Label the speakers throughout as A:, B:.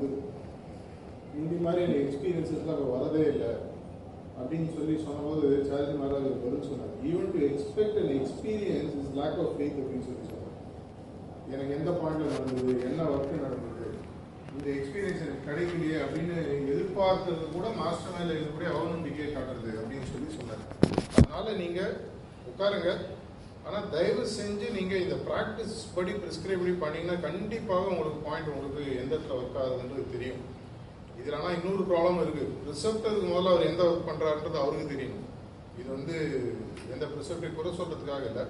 A: வந்து இந்த மாதிரியான எக்ஸ்பீரியன்ஸஸ்லாம் அங்கே வரதே இல்லை. அப்படின்னு சொல்லி சொன்னபோது சார்ஜி மகாராஜ் ஒரு பதில் சொன்னார். Even to expect and experience is lack of faith அப்படின்னு சொல்லி சொன்னார். எனக்கு எந்த பாயிண்ட்ல நடந்தது? என்ன ஒர்க்கு நடந்தது? இந்த எக்ஸ்பீரியன்ஸ் எனக்கு கிடைக்கலையே அப்படின்னு எதிர்பார்த்தது கூட மாஸ்டர் மேலே இருக்கக்கூடிய அவநம்பிக்கையை காட்டுறது அப்படின்னு சொல்லி சொன்னார். அதனால நீங்கள் உட்காருங்க. ஆனால் தயவு செஞ்சு நீங்கள் இந்த ப்ராக்டிஸ் படி ப்ரிஸ்கிரைப் படி பண்ணிங்கன்னா கண்டிப்பாக உங்களுக்கு பாயிண்ட் உங்களுக்கு எந்த இடத்துல ஒர்க் ஆகுதுன்றது தெரியும். இதில் ஆனால் இன்னொரு ப்ராப்ளம் இருக்குது ரிசப்டருக்கு முதல்ல அவர் எந்த ஒர்க் பண்ணுறாருன்றது அவருக்கு தெரியும். இது வந்து எந்த ப்ரிசப்டை குறை சொல்கிறதுக்காக இல்லை.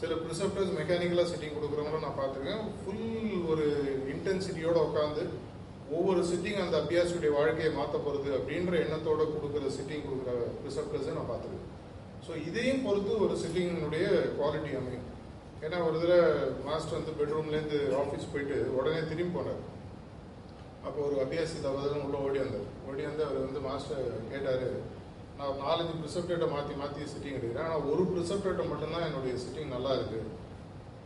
A: சில ப்ரிசப்டர்ஸ் மெக்கானிக்கலாக சிட்டிங் கொடுக்குறவங்களும் நான் பார்த்துருக்கேன். ஃபுல் ஒரு இன்டென்சிட்டியோடு உட்காந்து ஒவ்வொரு சிட்டிங் அந்த அபியாசியுடைய வாழ்க்கையை மாற்ற போகிறது அப்படின்ற எண்ணத்தோடு கொடுக்குற சிட்டிங் கொடுக்குற ப்ரிசப்டர்ஸை நான் பார்த்துருக்கேன். ஸோ இதையும் பொறுத்து ஒரு சிட்டிங்கினுடைய குவாலிட்டி அமையும். ஏன்னா ஒரு தடவை மாஸ்டர் வந்து பெட்ரூம்லேருந்து ஆஃபீஸ் போயிட்டு உடனே திரும்பி போனார். அப்போ ஒரு அபியாசி தவறுதலும் உள்ள ஓடி வந்தார். ஓடி வந்து அவர் வந்து மாஸ்டர் கேட்டார் நான் நாலஞ்சு ப்ரிசப்டேட்டை மாற்றி மாற்றி சிட்டிங் எடுக்கிறேன். ஆனால் ஒரு ப்ரிசப்டேட்டை மட்டும்தான் என்னுடைய சிட்டிங் நல்லா இருக்குது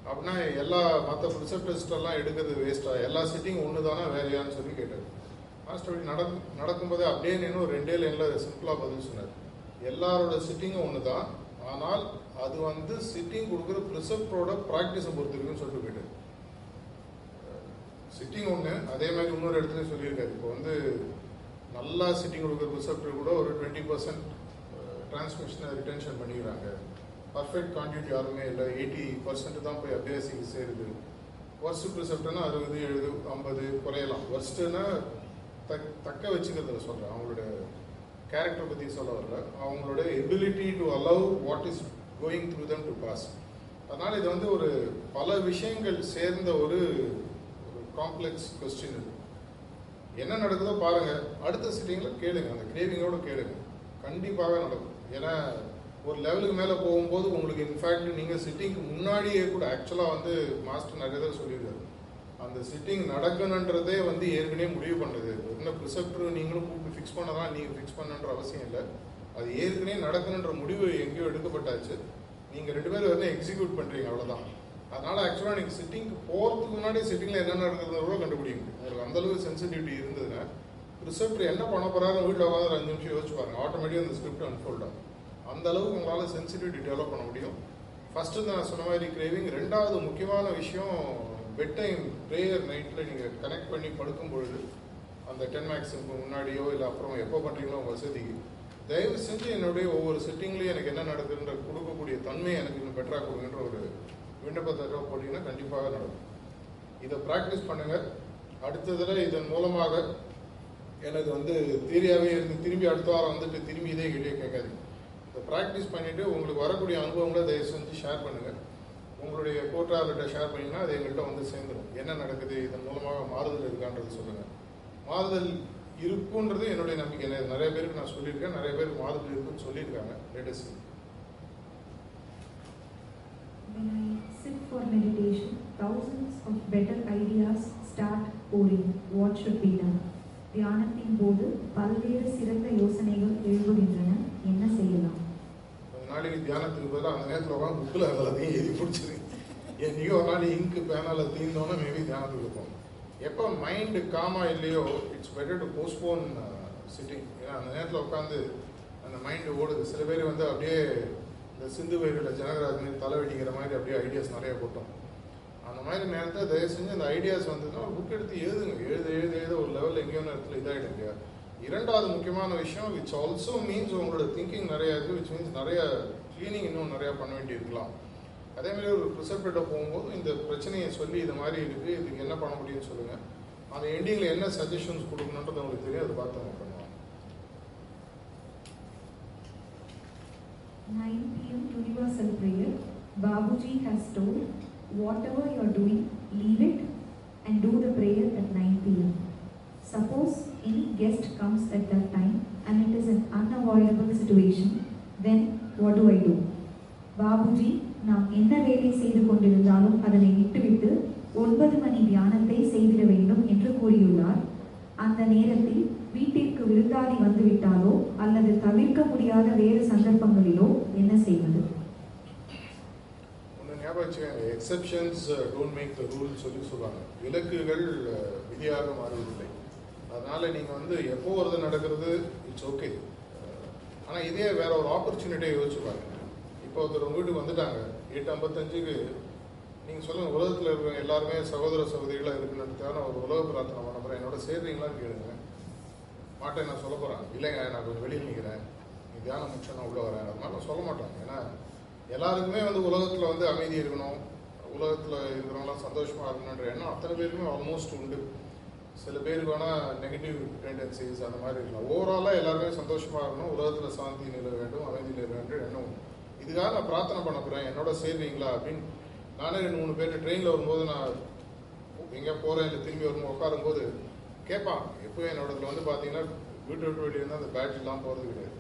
A: அப்படின்னா எல்லா மற்ற ப்ரிசப்டெஸ்டெல்லாம் எடுக்கிறது வேஸ்ட்டாக எல்லா சிட்டிங் ஒன்று தானே வேறையான்னு சொல்லி கேட்டார். மாஸ்டர் அப்படி நடக்கும் நடக்கும்போது அப்படியே நின்று ரெண்டே லைனில் சிம்பிளாக பதில் சொன்னார். எல்லாரோட சிட்டிங்கும் ஒன்று தான் ஆனால் அது வந்து சிட்டிங் கொடுக்குற ப்ரிசப்டோட ப்ராக்டிஸை பொறுத்து இருக்குன்னு சொல்லிட்டு போயிட்டு சிட்டிங் ஒன்று அதே மாதிரி இன்னொரு இடத்துல சொல்லியிருக்காரு. இப்போ வந்து நல்லா சிட்டிங் கொடுக்குற ரிசப்டர் கூட ஒரு டுவெண்ட்டி பர்சன்ட் டிரான்ஸ்மிஷனை ரிட்டென்ஷன் பண்ணிக்கிறாங்க. பர்ஃபெக்ட் கான்டியூட்டி யாருமே இல்லை. எயிட்டி பர்சன்ட் தான் போய் அபியாசிக்கு சேருது. ஒர்ஸ்ட் ப்ரிசப்டர்னா அறுபது எழுபது ஐம்பது குறையலாம். ஒர்ஸ்ட்டுன்னா தக் தக்க வச்சுக்கிறதுல சொல்கிறேன் அவங்களோட கேரக்டர் பற்றி சொல்ல வரல அவங்களோட ability to allow what is going through them to pass அதனால் இது வந்து ஒரு பல விஷயங்கள் சேர்ந்த ஒரு காம்ப்ளெக்ஸ் கொஸ்டின் இது. என்ன நடக்குதோ பாருங்கள் அடுத்த சிட்டிங்கில் கேளுங்க. அந்த கிரேவிங்கோடு கேளுங்க. கண்டிப்பாக நடக்கும். ஏன்னா ஒரு லெவலுக்கு மேலே போகும்போது உங்களுக்கு இன்ஃபேக்ட் நீங்கள் சிட்டிங்க்கு முன்னாடியே கூட ஆக்சுவலாக வந்து மாஸ்டர் நிறைய தடவை சொல்லியிருக்காரு. அந்த சிட்டிங் நடக்கணுன்றதே வந்து ஏற்கனவே முடிவு பண்ணுறது என்ன ப்ரிசெப்டர் நீங்களும் கூப்பிட்டு ஃபிக்ஸ் பண்ணதான் நீங்கள் ஃபிக்ஸ் பண்ணுன்ற அவசியம் இல்லை. அது ஏற்கனவே நடக்கணுன்ற முடிவு எங்கேயோ எடுக்கப்பட்டாச்சு. நீங்கள் ரெண்டு பேரும் வந்து எக்ஸிக்யூட் பண்ணுறீங்க அவ்வளோதான் அதனால் ஆக்சுவலாக நீங்கள் சிட்டிங்க்கு போகிறதுக்கு முன்னாடி சிட்டிங்கில் என்ன நடக்குதுன்னு கூட கண்டுபிடிங்க. உங்களுக்கு அந்தளவுக்கு சென்சிட்டிவிட்டி இருந்ததுன்னா ரிசப்டர் என்ன பண்ண போகிறாரு வீட்டில் உட்காந்து அஞ்சு நிமிஷம் யோசிச்சு பாருங்க. ஆட்டோமேட்டிக்காக அந்த ஸ்கிரிப்ட் அன்ஃபோல்ட் ஆகும். அந்த அளவுக்கு உங்களால் சென்சிட்டிவிட்டி டெவலப் பண்ண முடியும். ஃபஸ்ட்டு நான் சொன்ன மாதிரி கிரேவிங் ரெண்டாவது முக்கியமான விஷயம் பெட் டைம் ப்ரேயர் நைட்டில் நீங்கள் கனெக்ட் பண்ணி படுக்கும் பொழுது அந்த டென் மேக்ஸுக்கு முன்னாடியோ இல்லை அப்புறம் எப்போ பண்ணுறீங்களோ உங்கள் வசதிக்கு. தயவு செஞ்சு என்னுடைய ஒவ்வொரு செட்டிங்லேயும் எனக்கு என்ன நடக்குதுன்ற கொடுக்கக்கூடிய தன்மையை எனக்கு இன்னும் பெட்டராக கொடுங்கன்ற ஒரு விண்ணப்பத்தை போட்டிங்கன்னா கண்டிப்பாக நடக்கும். இதை ப்ராக்டிஸ் பண்ணுங்கள் அடுத்ததில் இதன் மூலமாக எனக்கு வந்து தீரியாகவே இருந்து திரும்பி அடுத்த வாரம் வந்துட்டு திரும்பி இதே கேள்வியை கேட்காதீங்க. இதை ப்ராக்டிஸ் பண்ணிவிட்டு உங்களுக்கு வரக்கூடிய அனுபவங்களை தயவு செஞ்சு ஷேர் பண்ணுங்கள் உங்களுடைய கோட்டார்கிட்ட ஷேர் பண்ணிங்கன்னா அது எங்கள்கிட்ட வந்து சேர்ந்துடும் என்ன நடக்குது இதன் மூலமாக மாறுதல் இருக்கான்றது சொல்லுங்கள் மாறுதல் இருக்குன்றது என்னுடைய நம்பிக்கை. நிறைய பேருக்கு நான் சொல்லியிருக்கேன். நிறைய பேருக்கு மாறுதல் இருக்குன்னு சொல்லியிருக்காங்க. Latest
B: When I sit for meditation, thousands of better ideas start pouring. What should be done? தியானத்தின் போது பல்வேறு சிறந்த யோசனைகள் எழும்புகின்றன. என்ன செய்யலாம்?
A: கொஞ்ச நாளைக்கு தியானத்துக்கு பதிலாக அந்த நேரத்தில் உட்காந்து புக்கில் எழுதி பிடிச்சிரு என்னையோ ஒரு நாள் இங்கு பேனால தீர்ந்தோன்னே மேபி தியானத்துக்கு இருக்கும் எப்போ மைண்டு காமாக இல்லையோ it's better to postpone sitting ஏன்னா அந்த நேரத்தில் உட்காந்து அந்த மைண்டு ஓடுது. சில பேர் வந்து அப்படியே இந்த சிந்து வயலில் ஜனகராஜன் தலை வெடிக்கிற மாதிரி அப்படியே ஐடியாஸ் நிறைய போட்டோம். அந்த மாதிரி நேரத்தை தயவு செஞ்சு அந்த ஐடியாஸ் வந்ததுன்னா ஒரு புக் எடுத்து எழுதுங்க. எழுத எழுத எழுத ஒரு லெவலில் எங்கேயோ நேரத்தில் இதாகிடுங்க இரண்டாவது முக்கியமான விஷயம் விச் ஆல்சோ மீன்ஸ் உங்களோட திங்கிங் நிறையா இருக்குது விச் மீன்ஸ் நிறைய க்ளீனிங் இன்னும் நிறையா பண்ண வேண்டியிருக்கலாம். இருக்கலாம் அதே மாதிரி ஒரு ப்ரிசப்டேட்டை போகும்போது இந்த பிரச்சனையை சொல்லி இது மாதிரி இருக்குது இதுக்கு என்ன பண்ண முடியும்னு சொல்லுங்கள் அந்த எண்டிங்கில் என்ன சஜஷன்ஸ் கொடுக்கணுன்றது உங்களுக்கு தெரியும் அதை பார்த்து அவங்க பண்ணுவாங்க
B: 9 p.m. Universal Prayer. Babuji has told, whatever you are doing, leave it and do the prayer at 9 p.m. Suppose any guest comes at that time and it is an unavoidable situation, then what do I do? Babuji நாம் என்ன வேலை செய்து கொண்டிருந்தாலும் அதனை விட்டுவிட்டு ஒன்பது மணி தியானத்தை செய்திட வேண்டும் என்று கூறியுள்ளார். அந்த நேரத்தில் வீட்டிற்கு விருந்தாளி வந்துவிட்டாலோ அல்லது தவிர்க்க முடியாத வேறு சந்தர்ப்பங்களிலோ என்ன செய்வது?
A: ஒன்று exceptions don't make the rule சொல்லி சொல்லுவாங்க. விலக்குகள் uh, விதியாக மாறுவதில்லை. அதனால் நீங்கள் வந்து எப்போ ஒரு நடக்கிறது இட்ஸ் ஓகே ஆனால் இதே வேற ஒரு ஆப்பர்ச்சுனிட்டியை யோசிச்சு பாருங்க. இப்போ ஒருத்தர் உங்கள் வீட்டுக்கு வந்துட்டாங்க. எட்டு ஐம்பத்தஞ்சுக்கு நீங்கள் சொல்லுங்கள் உலகத்தில் இருக்கிற எல்லாருமே சகோதர சகோதரிகளாக இருக்கணுன்றதுக்காக நான் ஒரு உலக பிரார்த்தனை பண்ண என்னோட சேர்றீங்களான்னு கேளுங்க. மாட்டேன் நான் சொல்ல போகிறேன் இல்லைங்க நான் கொஞ்சம் வெளியில் நிற்கிறேன் நீ தியானம் முடிச்சா நான் வரேன். அது மாதிரி நான் சொல்ல மாட்டேன் ஏன்னா எல்லாருக்குமே வந்து உலகத்தில் வந்து அமைதி இருக்கணும். உலகத்தில் இருக்கிறவங்களாம் சந்தோஷமாக இருக்கணுன்ற எண்ணம் அத்தனை பேருக்குமே ஆல்மோஸ்ட் உண்டு. சில பேருக்கு வேணால் நெகட்டிவ் டெண்டன்சிஸ் அந்த மாதிரி இருக்கலாம். ஓவராலாக எல்லாருமே சந்தோஷமாக இருக்கணும். உலகத்தில் சாந்தி நில வேண்டும் அமைதி நில வேண்டும் எண்ணம் உண்டு. இதுக்காக நான் பிரார்த்தனை பண்ண போகிறேன் என்னோட சேர்றீங்களா அப்படின்னு. நானே ரெண்டு மூணு பேர் ட்ரெயினில் வரும்போது நான் எங்கே போகிறேன் இல்லை திரும்பி வரும்போது உட்காரும்போது கேட்பான். எப்போ என்னோடதுல வந்து பார்த்தீங்கன்னா வீட்டு விட்டு வெளியே இருந்தால் அந்த பேட்ரிலாம் போகிறது கிடையாது.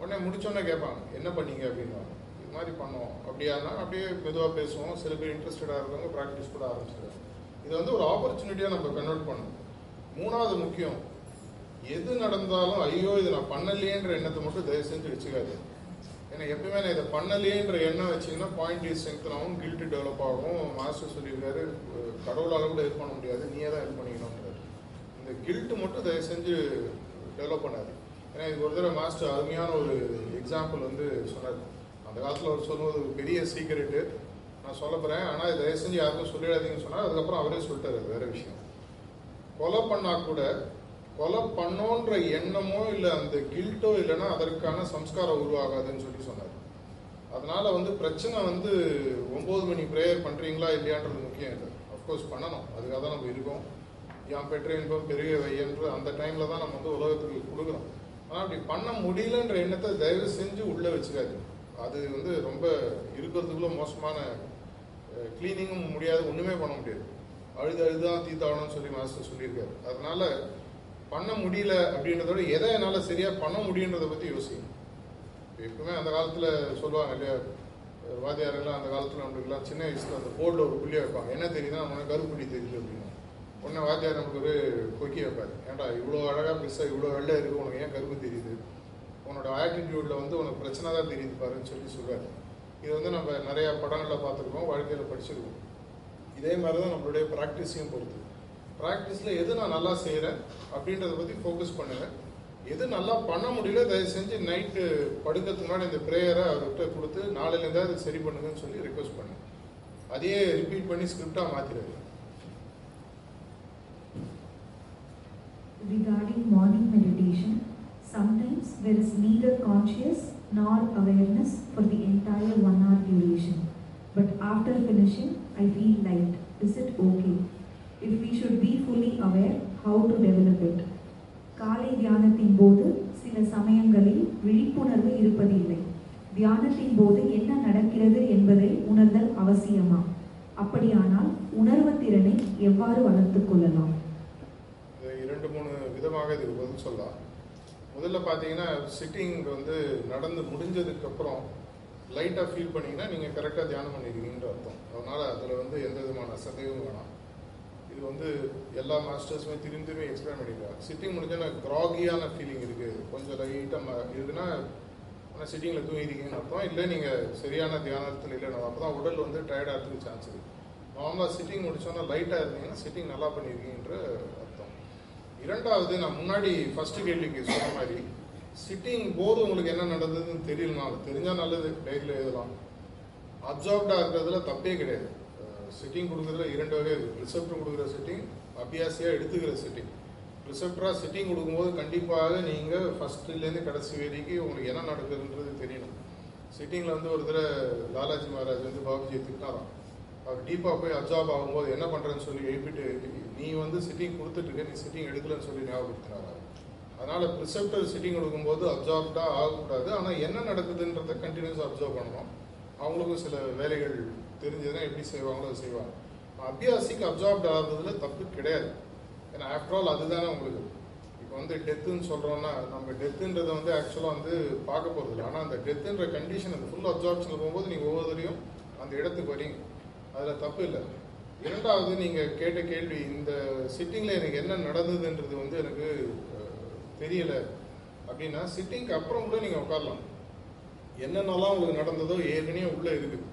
A: உடனே முடிச்சோடனே கேட்பாங்க என்ன பண்ணீங்க? அப்படின்னு. இது மாதிரி பண்ணோம். அப்படியானா அப்படியே மெதுவாக பேசுவோம். சில பேர் இன்ட்ரெஸ்டடாக இருக்கிறவங்க ப்ராக்டிஸ் கூட ஆரம்பிச்சிடுறாங்க இது வந்து ஒரு ஆப்பர்ச்சுனிட்டியாக நம்ம கன்வெர்ட் பண்ணணும். மூணாவது முக்கியம் எது நடந்தாலும் ஐயோ இது நான் பண்ணலையேன்ற எண்ணத்தை மட்டும் தயவு செஞ்சு வச்சுக்காது ஏன்னா எப்பவுமே நான் இதை பண்ணலையேன்ற எண்ணம் வச்சிங்கன்னா பாயிண்ட் ஸ்ட்ரென்த் ஆகும் கில்ட் டெவலப் ஆகும். மாஸ்டர் சொல்லியிருக்காரு கடவுளால் கூட ஹெல்ப் பண்ண முடியாது நீயே தான் ஹெல்ப் பண்ணிக்கணும்ன்றாரு. இந்த கில்ட் மட்டும் தயவு செஞ்சு டெவலப் பண்ணாது ஏன்னா இது ஒரு தடவை மாஸ்டர் அருமையான ஒரு எக்ஸாம்பிள் வந்து சொன்னார். அந்த காலத்தில் அவர் சொல்லுவது ஒரு பெரிய சீக்கிரட்டு நான் சொல்ல போகிறேன் ஆனால் இதை தயவு செஞ்சு யாருக்கும் சொல்லிடாதீங்கன்னு சொன்னார். அதுக்கப்புறம் அவரே சொல்லிட்டாரு வேறு விஷயம். கொலை பண்ணால் கூட கொலை பண்ணோன்ற எண்ணமோ இல்லை அந்த கில்ட்டோ இல்லைன்னா அதற்கான சம்ஸ்காரம் உருவாகாதுன்னு சொல்லி சொன்னார். அதனால வந்து பிரச்சனை வந்து ஒம்பது மணி ப்ரேயர் பண்ணுறீங்களா இல்லையான்றது முக்கியம் இல்லை அஃப்கோர்ஸ் பண்ணணும். அதுக்காக தான் நம்ம இருக்கோம். என் பெற்ற இன்பம் பெரிய வையன்று அந்த டைமில் தான் நம்ம வந்து உலகத்துக்கு கொடுக்குறோம் ஆனால் அப்படி பண்ண முடியலன்ற எண்ணத்தை தயவு செஞ்சு உள்ளே வச்சுக்காது அது வந்து ரொம்ப இருக்கிறதுக்குள்ள மோசமான க்ளீனிங்கும் முடியாது. ஒன்றுமே பண்ண முடியாது. அழுது அழுதான் தீத்தாவணும்னு சொல்லி மாஸ்டர் சொல்லியிருக்காரு. அதனால பண்ண முடியல அப்படின்றத விட எதை என்னால் சரியாக பண்ண முடியுன்றதை பற்றி யோசிக்கணும். எப்பவுமே அந்த காலத்தில் சொல்லுவாங்க இல்லையா? வாதியாரெல்லாம் அந்த காலத்தில் நம்மளுக்குலாம் சின்ன வயசில் அந்த போர்டில் ஒரு புள்ளியை வைப்பாங்க. என்ன தெரியுதுன்னா உனக்கு கருப்புள்ளி தெரியுது அப்படின்னு. உடனே வாத்தியார் நமக்கு ஒரு கொக்கி வைப்பாரு. ஏன்டா இவ்வளோ அழகாக பெருசாக இவ்வளோ வெள்ளை இருக்குது உனக்கு ஏன் கருப்பு தெரியுது? உன்னோட ஆட்டிடியூட்ல வந்து உனக்கு பிரச்சனை தான் தெரியுது பாருன்னு சொல்லி சொல்கிறார் இது வந்து நம்ம நிறையா படங்களில் பார்த்துருக்கோம் வாழ்க்கையில் படிச்சிருக்கோம். இதே மாதிரி தான் நம்மளுடைய ப்ராக்டிஸையும் பொறுத்து. ப்ராக்டிஸில் எது நான் நல்லா செய்கிறேன் அப்படின்றத பற்றி ஃபோக்கஸ் பண்ணுவேன் எது நல்லா பண்ண முடியல தயவு செஞ்சு நைட்டு படுக்கிறதுக்கு முன்னாடி இந்த ப்ரேயரை அவர்கிட்ட கொடுத்து நாளையிலேருந்து அதை சரி பண்ணுங்கன்னு சொல்லி ரெக்வஸ்ட் பண்ணேன் அதையே ரிப்பீட் பண்ணி ஸ்கிரிப்டாக மாற்றிடுது
B: Regarding morning meditation, sometimes there is neither conscious nor awareness for the entire one hour duration. But after finishing, I feel light. Is it okay? It we should be fully aware how to develop it காலை தியானத்தின் போது சில சமயங்களில் விழிப்புணர்வு இருப்பதில்லை. தியானத்தின் போது என்ன நடக்கிறது என்பதை உணர்தல் அவசியமா? அப்படியானால் உணர்வு திறனை எவ்வாறு வளர்த்துக் கொள்ளலாம்?
A: இரண்டு மூணு விதமாக இதுக்கு பதில் சொல்லலாம். முதல்ல பார்த்தீங்கன்னா சிட்டிங் வந்து நடந்து முடிஞ்சதுக்கப்புறம் லைட்டாக ஃபீல் பண்ணீங்கன்னா நீங்கள் கரெக்டாக தியானம் பண்ணிருக்கீங்கன்ற அர்த்தம். அதனால் அதில் வந்து எந்த விதமான சந்தேகமும் வேணாம். இது வந்து எல்லா மாஸ்டர்ஸுமே திரும்பி திரும்பி எக்ஸ்பிளைன் பண்ணிருக்காங்க சிட்டிங் முடிஞ்சோன்னா க்ராகியான ஃபீலிங் இருக்குது கொஞ்சம் லைட்டாக இருக்குன்னா ஆனால் சிட்டிங்கில் தூங்கிருக்கீங்கன்னு அர்த்தம். இல்லை நீங்கள் சரியான தியானத்தில் இல்லைன்னு அப்போ தான் உடல் வந்து டயர்டாக இருக்கிறதுக்கு சான்ஸ் இருக்குது நார்மலாக சிட்டிங் முடிச்சோன்னா லைட்டாக இருந்தீங்கன்னா சிட்டிங் நல்லா பண்ணியிருக்கீங்கன்ற அர்த்தம். இரண்டாவது நான் முன்னாடி ஃபஸ்ட்டு கேள்விக்கு சொன்ன மாதிரி சிட்டிங் போது உங்களுக்கு என்ன நடந்ததுன்னு தெரியலனாலும் தெரிஞ்சால் நல்லது. டைரியில் எழுதலாம் அப்சார்ப்டாக இருக்கிறதுல தப்பே கிடையாது. சிட்டிங் கொடுக்குறதுல இரண்டு வகை இருக்குது ரிசப்டர் கொடுக்குற சிட்டிங் அபியாசியாக எடுத்துக்கிற சிட்டிங் ரிசப்டராக சிட்டிங் கொடுக்கும்போது கண்டிப்பாக நீங்கள் ஃபஸ்ட்டுலேருந்து கடைசி வரைக்கும் உங்களுக்கு என்ன நடக்குதுன்றது தெரியணும். சிட்டிங்கில் வந்து ஒரு தடவை லாலாஜி மகாராஜ் வந்து பாபுஜியை திட்டாராம் அவர் டீப்பாக போய் அப்சார்ப் ஆகும்போது என்ன பண்ணுறேன்னு சொல்லி எழுப்பிட்டு நீ வந்து சிட்டிங் கொடுத்துட்டு நீ சிட்டிங் எடுக்கலன்னு சொல்லி ஞாபகப்படுத்தினாரா அதனால் ப்ரிசெப்டர் சிட்டிங் கொடுக்கும்போது அப்சார்ப்டாக ஆகக்கூடாது. ஆனால் என்ன நடக்குதுன்றதை கண்டினியூஸாக அப்சர்வ் பண்ணணும். அவங்களுக்கும் சில வேலைகள் தெரிஞ்சதுன்னா எப்படி செய்வாங்களோ அதை செய்வாங்க. அபியாசிக்கு அப்சார்ப்ட் ஆகுறதுல தப்பு கிடையாது. ஏன்னா ஆஃப்டர் ஆல் அதுதானே உங்களுக்கு. இப்போ வந்து டெத்துன்னு சொல்கிறோன்னா நம்ம டெத்துன்றதை வந்து ஆக்சுவலாக வந்து பார்க்க போகிறது இல்லை. ஆனால் அந்த டெத்துன்ற கண்டிஷன் அந்த ஃபுல் அப்சார்ப்ஷனில் போகும்போது நீங்கள் ஒவ்வொருத்தரையும் அந்த இடத்துக்கு வரீங்க. அதில் தப்பு இல்லை. இரண்டாவது நீங்கள் கேட்ட கேள்வி இந்த சிட்டிங்கில் எனக்கு என்ன நடந்ததுன்றது வந்து எனக்கு தெரியலை. அப்படின்னா சிட்டிங்க்கு அப்புறம் கூட நீங்கள் உட்காரலாம். என்னென்னலாம் உங்களுக்கு நடந்ததோ ஏற்கனவே உள்ளே இருக்குது.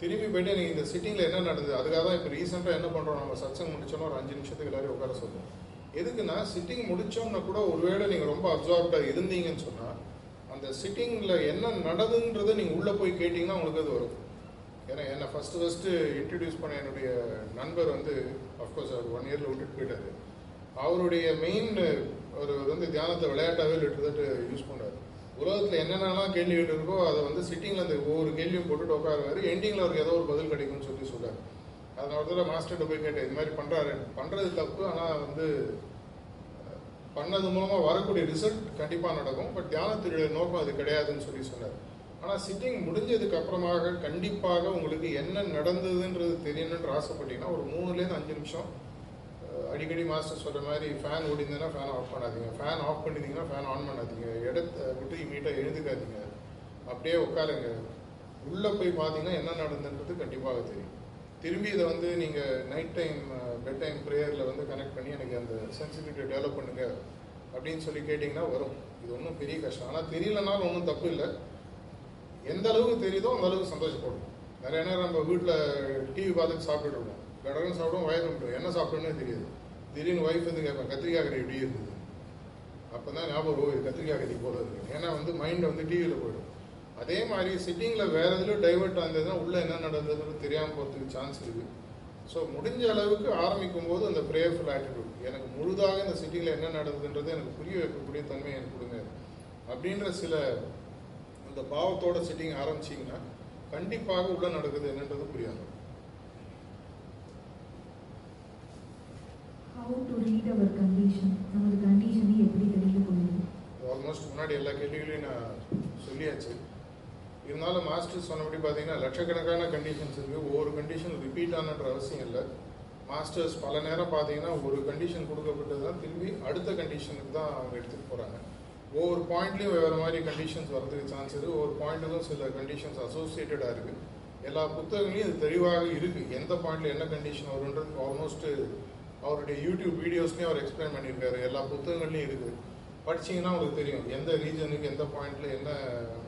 A: திரும்பி போயிட்டு நீங்கள் இந்த சிட்டிங்கில் என்ன நடந்தது? அதுக்காக தான் இப்போ ரீசெண்டாக என்ன பண்ணுறோம் நம்ம சத்சங் முடிச்சோன்னா ஒரு அஞ்சு நிமிஷத்துக்கு எல்லாரும் உட்கார சொல்லுவோம். எதுக்குன்னா சிட்டிங் முடித்தோம்னா கூட ஒருவேளை நீங்கள் ரொம்ப அப்சார்ப்டாக இருந்தீங்கன்னு சொன்னால் அந்த சிட்டிங்கில் என்ன நடதுன்றதை நீங்கள் உள்ளே போய் கேட்டிங்கன்னா உங்களுக்கு அது வரும். ஏன்னா என்னை ஃபஸ்ட்டு ஃபஸ்ட்டு இன்ட்ரடியூஸ் பண்ண என்னுடைய நண்பர் வந்து அஃப்கோர்ஸ் அவர் ஒன் இயரில் விட்டுட்டு போயிட்டார். அவருடைய மெயின் ஒரு வந்து தியானத்தை விளையாட்டாகவே லிட்டர் யூஸ் பண்ணார். உலகத்தில் என்னென்னலாம் கேள்வி இருக்கோ அதை வந்து சிட்டிங்கில் அந்த ஒவ்வொரு கேள்வியும் போட்டுட்டு உட்காருவாரு. எண்டிங்கில் அவருக்கு ஏதோ ஒரு பதில் கிடைக்கும்னு சொல்லி சொல்கிறார் அதனால தான் மாஸ்டர்கிட்ட போய் கேட்டேன் இது மாதிரி பண்ணுறாரு பண்ணுறது தப்பு ஆனால் வந்து பண்ணது மூலமாக வரக்கூடிய ரிசல்ட் கண்டிப்பாக நடக்கும். பட் தியானத்தினுடைய நோக்கம் அது கிடையாதுன்னு சொல்லி சொன்னார். ஆனால் சிட்டிங் முடிஞ்சதுக்கு அப்புறமாக கண்டிப்பாக உங்களுக்கு என்ன நடந்ததுன்றது தெரியணுன்ற ஆசைப்பட்டீங்கன்னா ஒரு மூணுலேருந்து அஞ்சு நிமிஷம் அடிக்கடி மாஸ்டர் சொல்கிற மாதிரி ஃபேன் ஓடிந்ததுன்னா ஃபேன் ஆஃப் பண்ணாதீங்க. ஃபேன் ஆஃப் பண்ணிட்டீங்கன்னா ஃபேன் ஆன் பண்ணாதீங்க. இடத்த விட்டு இமீட்டாக எழுதுக்காதீங்க. அப்படியே உட்காருங்க. உள்ளே போய் பார்த்தீங்கன்னா என்ன நடந்ததுன்றது கண்டிப்பாக தெரியும். திரும்பி இதை வந்து நீங்கள் நைட் டைம் பெட் டைம் ப்ரேயரில் வந்து கனெக்ட் பண்ணி எனக்கு அந்த சென்சிட்டிவிட்டி டெவலப் பண்ணுங்க அப்படின்னு சொல்லி கேட்டிங்கன்னா வரும். இது ஒன்றும் பெரிய கஷ்டம். ஆனால் தெரியலனாலும் ஒன்றும் தப்பு இல்லை. எந்த அளவுக்கு தெரியுதோ அந்த அளவுக்கு சந்தோஷப்படும். நிறைய நேரம் நம்ம வீட்டில் டிவி பார்த்துட்டு சாப்பிட்டுட்டு இருக்கோம் கடகன்னு சாப்பிடும் வயது விட்டுரும் என்ன சாப்பிட்டோன்னே தெரியாது. திடீர்னு ஒய்ஃப் வந்து கேட்பேன் கத்திரிக்காய் கறி எப்படி இருந்தது அப்போ தான் ஞாபகம் ஓ, இது கத்திரிக்காய் கறி போல இருக்கு. ஏன்னா வந்து மைண்டை வந்து டிவியில் போயிடும். அதே மாதிரி சிட்டிங்கில் வேற எதுலையும் டைவர்ட் ஆனதுன்னா உள்ளே என்ன நடந்ததுன்னு தெரியாமல் போகிறதுக்கு சான்ஸ் இருக்குது ஸோ முடிஞ்ச அளவுக்கு ஆரம்பிக்கும் போது அந்த ப்ரேயர்ஃபுல் ஆட்டிடியூட் எனக்கு முழுதாக இந்த சிட்டிங்கில் என்ன நடந்ததுன்றது எனக்கு புரிய வைக்கக்கூடிய தன்மை எனக்கு கொடுங்க. அப்படின்ற சில அந்த பாவத்தோட சிட்டிங் ஆரம்பிச்சிங்கன்னா கண்டிப்பாக உள்ளே நடக்குது என்னன்றது புரியாது.
B: நமது கண்டிஷனை எப்படி தெரிந்து கொள்வது
A: ஆல்மோஸ்ட் முன்னாடி எல்லா கேள்விகளையும் நான் சொல்லியாச்சு. இருந்தாலும் மாஸ்டர் சொன்னபடி பார்த்தீங்கன்னா லட்சக்கணக்கான கண்டிஷன்ஸ் இருக்குது ஒவ்வொரு கண்டிஷன் ரிப்பீட் ஆனன்ற அவசியம் இல்லை. மாஸ்டர்ஸ் பல நேரம் பார்த்தீங்கன்னா ஒரு கண்டிஷன் கொடுக்கப்பட்டது தான் திரும்பி அடுத்த கண்டிஷனுக்கு தான் அவங்க எடுத்துகிட்டு போகிறாங்க ஒவ்வொரு பாயிண்ட்லேயும் வேறு மாதிரி கண்டிஷன்ஸ் வரதுக்கு சான்ஸ் இருக்குது ஒவ்வொரு பாயிண்ட்டுக்கும் சில கண்டிஷன்ஸ் அசோசியேட்டடாக இருக்குது எல்லா புத்தகங்களையும் இது தெளிவாக இருக்குது எந்த பாயிண்டில் என்ன கண்டிஷன் வருன்றது ஆல்மோஸ்ட்டு அவருடைய யூடியூப் வீடியோஸ்லேயும் அவர் எக்ஸ்பிளைன் பண்ணியிருக்காரு. எல்லா புத்தகங்கள்லையும் இருக்குது. படிச்சீங்கன்னா உங்களுக்கு தெரியும். எந்த ரீஜனுக்கு எந்த பாயிண்ட்ல என்ன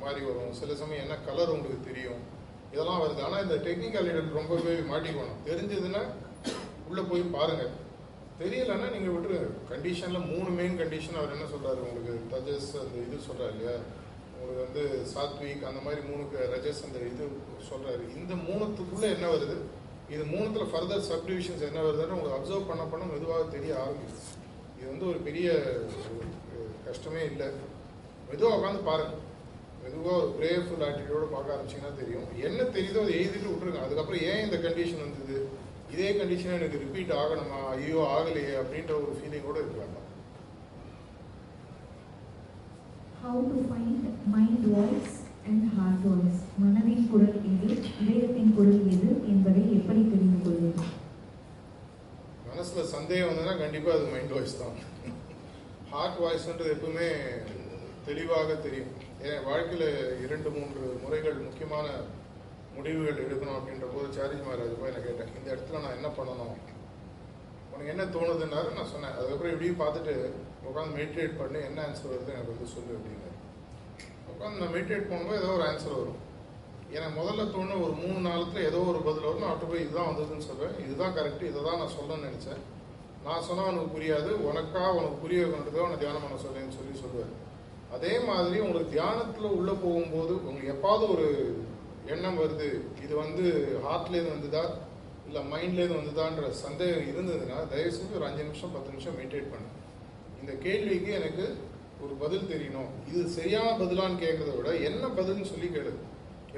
A: மாதிரி வரும்? சில சமயம் என்ன கலர் உங்களுக்கு தெரியும்? இதெல்லாம் வருது. ஆனால் இந்த டெக்னிக்கல் ரொம்பவே மாட்டிக்கணும். தெரிஞ்சதுன்னா உள்ளே போய் பாருங்கள் தெரியலன்னா நீங்கள் விட்டுருங்க. கண்டிஷனில் மூணு மெயின் கண்டிஷன் அவர் என்ன சொல்கிறாரு உங்களுக்கு? ரஜஸ் அந்த இது சொல்கிறார் இல்லையா? உங்களுக்கு வந்து சாத்விக் அந்த மாதிரி மூணுக்கு ரஜஸ் அந்த இது சொல்கிறாரு இந்த மூணுத்துக்குள்ளே என்ன வருது? இது மூணுத்தில் ஃபர்தர் சப்டிவிஷன்ஸ் என்ன வருதுன்னு உங்களுக்கு அப்சர்வ் பண்ண பண்ண மெதுவாக தெரிய ஆரம்பிச்சு இது வந்து ஒரு பெரிய கஷ்டமே இல்லை. மெதுவாக உட்காந்து பாருங்கள் மெதுவாக ஒரு ப்ரேயர்ஃபுல் ஆட்டிடியூட பார்க்க ஆரம்பிச்சீங்கன்னா தெரியும். என்ன தெரியுதோ அதை எழுதிட்டு விட்ருங்க அதுக்கப்புறம் ஏன் இந்த கண்டிஷன் வந்தது? இதே கண்டிஷன் எனக்கு ரிப்பீட் ஆகணுமா? ஐயோ ஆகலையே அப்படின்ற ஒரு ஃபீலிங் கூட இருக்கலாம்.
B: How to find mind voice? And மனதின் குரல் எது இதயத்தின் குரல் எது என்பதை எப்படி தெரிந்து கொள்வது?
A: சந்தேகம் வந்ததுன்னா கண்டிப்பாக அது மைண்ட் வாய்ஸ் தான். ஹார்ட் வாய்ஸ்ன்றது எப்பவுமே தெளிவாக தெரியும். என் வாழ்க்கையில் இரண்டு மூன்று முறைகள் முக்கியமான முடிவுகள் எடுக்கணும் அப்படின்ற போது சாரிஜ் மகாராஜ் போய் நான் கேட்டேன் இந்த இடத்துல நான் என்ன பண்ணணும்? உனக்கு என்ன தோணுதுன்னாரு நான் சொன்னேன். அதுக்கப்புறம் இப்படியும் பார்த்துட்டு உட்காந்து மெடிடேட் பண்ணி என்ன ஆன்சர் வருது எனக்கு வந்து சொல்லு அப்படின்னு உட்காந்து நான் மெடிடேட் பண்ணும்போது ஏதோ ஒரு ஆன்சர் வரும். எனக்கு முதல்ல தோணு ஒரு மூணு நாளுத்துல ஏதோ ஒரு பதில் வரும். நான் அவர்கிட்ட போய் இதுதான் வந்ததுன்னு சொல்வேன் இதுதான் கரெக்டு இதை தான் நான் சொல்லணும்னு நினச்சேன். நான் சொன்னால் உனக்கு புரியாது. உனக்கா உனக்கு புரிய வைக்கணுன்றதை உனக்கு தியானம் பண்ண சொல்லேன்னு சொல்லி சொல்லுவேன் அதே மாதிரி உங்களுக்கு தியானத்தில் உள்ளே போகும்போது உங்களுக்கு எப்பாவது ஒரு எண்ணம் வருது. இது வந்து ஹார்ட்லேருந்து வந்ததா? இல்லை மைண்ட்லேருந்து வந்ததான்ற சந்தேகம் இருந்ததுன்னா தயவு செஞ்சு ஒரு அஞ்சு நிமிஷம் பத்து நிமிஷம் மெடிடேட் பண்ணு. இந்த கேள்விக்கு எனக்கு ஒரு பதில் தெரியணும். இது சரியான பதிலான்னு கேட்கறத விட என்ன பதில்னு சொல்லி கேளு.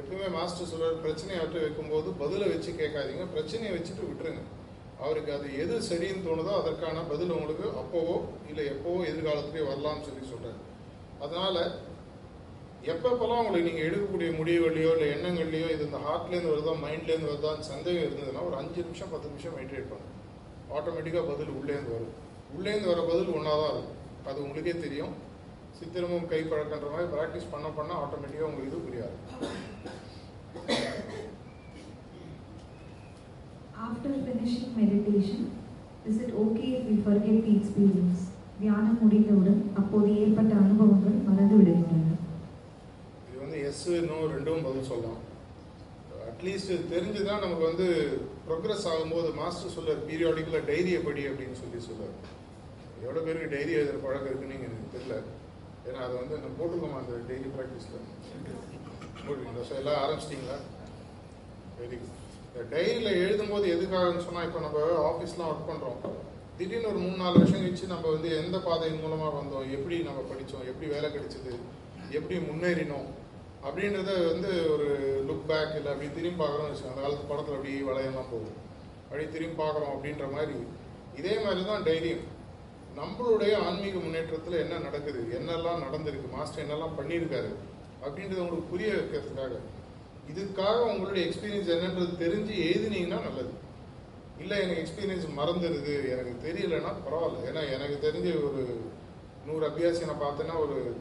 A: எப்பவுமே மாஸ்டர் சொல்றாரு பிரச்சனையை அற்று வைக்கும்போது பதிலை வச்சு கேட்காதீங்க. பிரச்சனையை வச்சுட்டு விட்டுருங்க. அவருக்கு அது எது சரின்னு தோணுதோ அதற்கான பதில் உங்களுக்கு அப்போவோ இல்லை எப்போவோ எதிர்காலத்துலேயோ வரலாம்னு சொல்லி சொல்கிறார் அதனால் எப்பப்பெல்லாம் உங்களுக்கு நீங்கள் எடுக்கக்கூடிய முடிவுகள்லையோ இல்லை எண்ணங்கள்லையோ இது இந்த ஹார்ட்லேருந்து வருதா மைண்ட்லேருந்து வருதான்னு சந்தேகம் இருந்ததுன்னா ஒரு அஞ்சு நிமிஷம் பத்து நிமிஷம் மெயின்டைன் பண்ணும் ஆட்டோமேட்டிக்காக பதில் உள்ளேருந்து வரும். உள்ளேருந்து வர பதில் ஒன்றா தான் இருக்கும் அது உங்களுக்கே தெரியும். சித்திரமும் கை பழக்கன்ற மாதிரி ப்ராக்டிஸ் பண்ண பண்ண ஆட்டோமேட்டிக்காக உங்களுக்கு இது புரியாது.
B: After finishing meditation, is it okay if we forget the experience? தியானம் முடிந்தவுடன் அப்போது ஏற்பட்ட அனுபவங்கள் மறந்து விடுகின்றன.
A: இது வந்து எஸ் நோ ரெண்டும் பதில் சொல்லலாம். அட்லீஸ்ட் தெரிஞ்சுதான் நமக்கு வந்து ப்ரோக்ரஸ் ஆகும்போது மாஸ்டர் சொல்றார் பீரியாடிக்கலாக டைரியை படி அப்படின்னு சொல்லி சொல்லுவார் எவ்வளோ பேருக்கு டைரி எழுதுகிற பழக்கம் இருக்குன்னு எனக்கு தெரியல. ஏன்னா அதை வந்து நம்ம போட்டிருக்கோம் அந்த டெய்லி ப்ராக்டிஸில் போட்டுக்கோங்க ஸோ எல்லாம் ஆரம்பிச்சிட்டிங்களா? வெரி குட் இந்த டைரியில் எழுதும்போது எதுக்காகன்னு சொன்னால் இப்போ நம்ம ஆஃபீஸ்லாம் ஒர்க் பண்ணுறோம் திடீர்னு ஒரு மூணு நாலு வருஷம் கழிச்சு நம்ம வந்து எந்த பாதையின் மூலமாக வந்தோம்? எப்படி நம்ம படித்தோம் எப்படி வேலை கிடைச்சது? எப்படி முன்னேறினோம்? அப்படின்றத வந்து ஒரு லுக் பேக் இல்லை அப்படி திரும்பி பார்க்குறோம்னு வச்சுக்கோங்க. அந்த காலத்து படத்தில் அப்படி வளையம்லாம் போகும். அப்படி திரும்பி பார்க்குறோம் அப்படின்ற மாதிரி. இதே மாதிரி தான் டைரியும் நம்மளுடைய ஆன்மீக முன்னேற்றத்தில் என்ன நடக்குது? என்னெல்லாம் நடந்திருக்கு? மாஸ்டர் என்னெல்லாம் பண்ணியிருக்காரு? அப்படின்றத உங்களுக்கு புரிய வைக்கிறதுக்காக. இதுக்காக உங்களுடைய எக்ஸ்பீரியன்ஸ் என்னன்றது தெரிஞ்சு எழுதினீங்கன்னா நல்லது. இல்லை எனக்கு எக்ஸ்பீரியன்ஸ் மறந்துடுது எனக்கு தெரியலன்னா பரவாயில்ல. ஏன்னா எனக்கு தெரிஞ்ச ஒரு நூறு அபியாசி நான் பார்த்தேன்னா ஒரு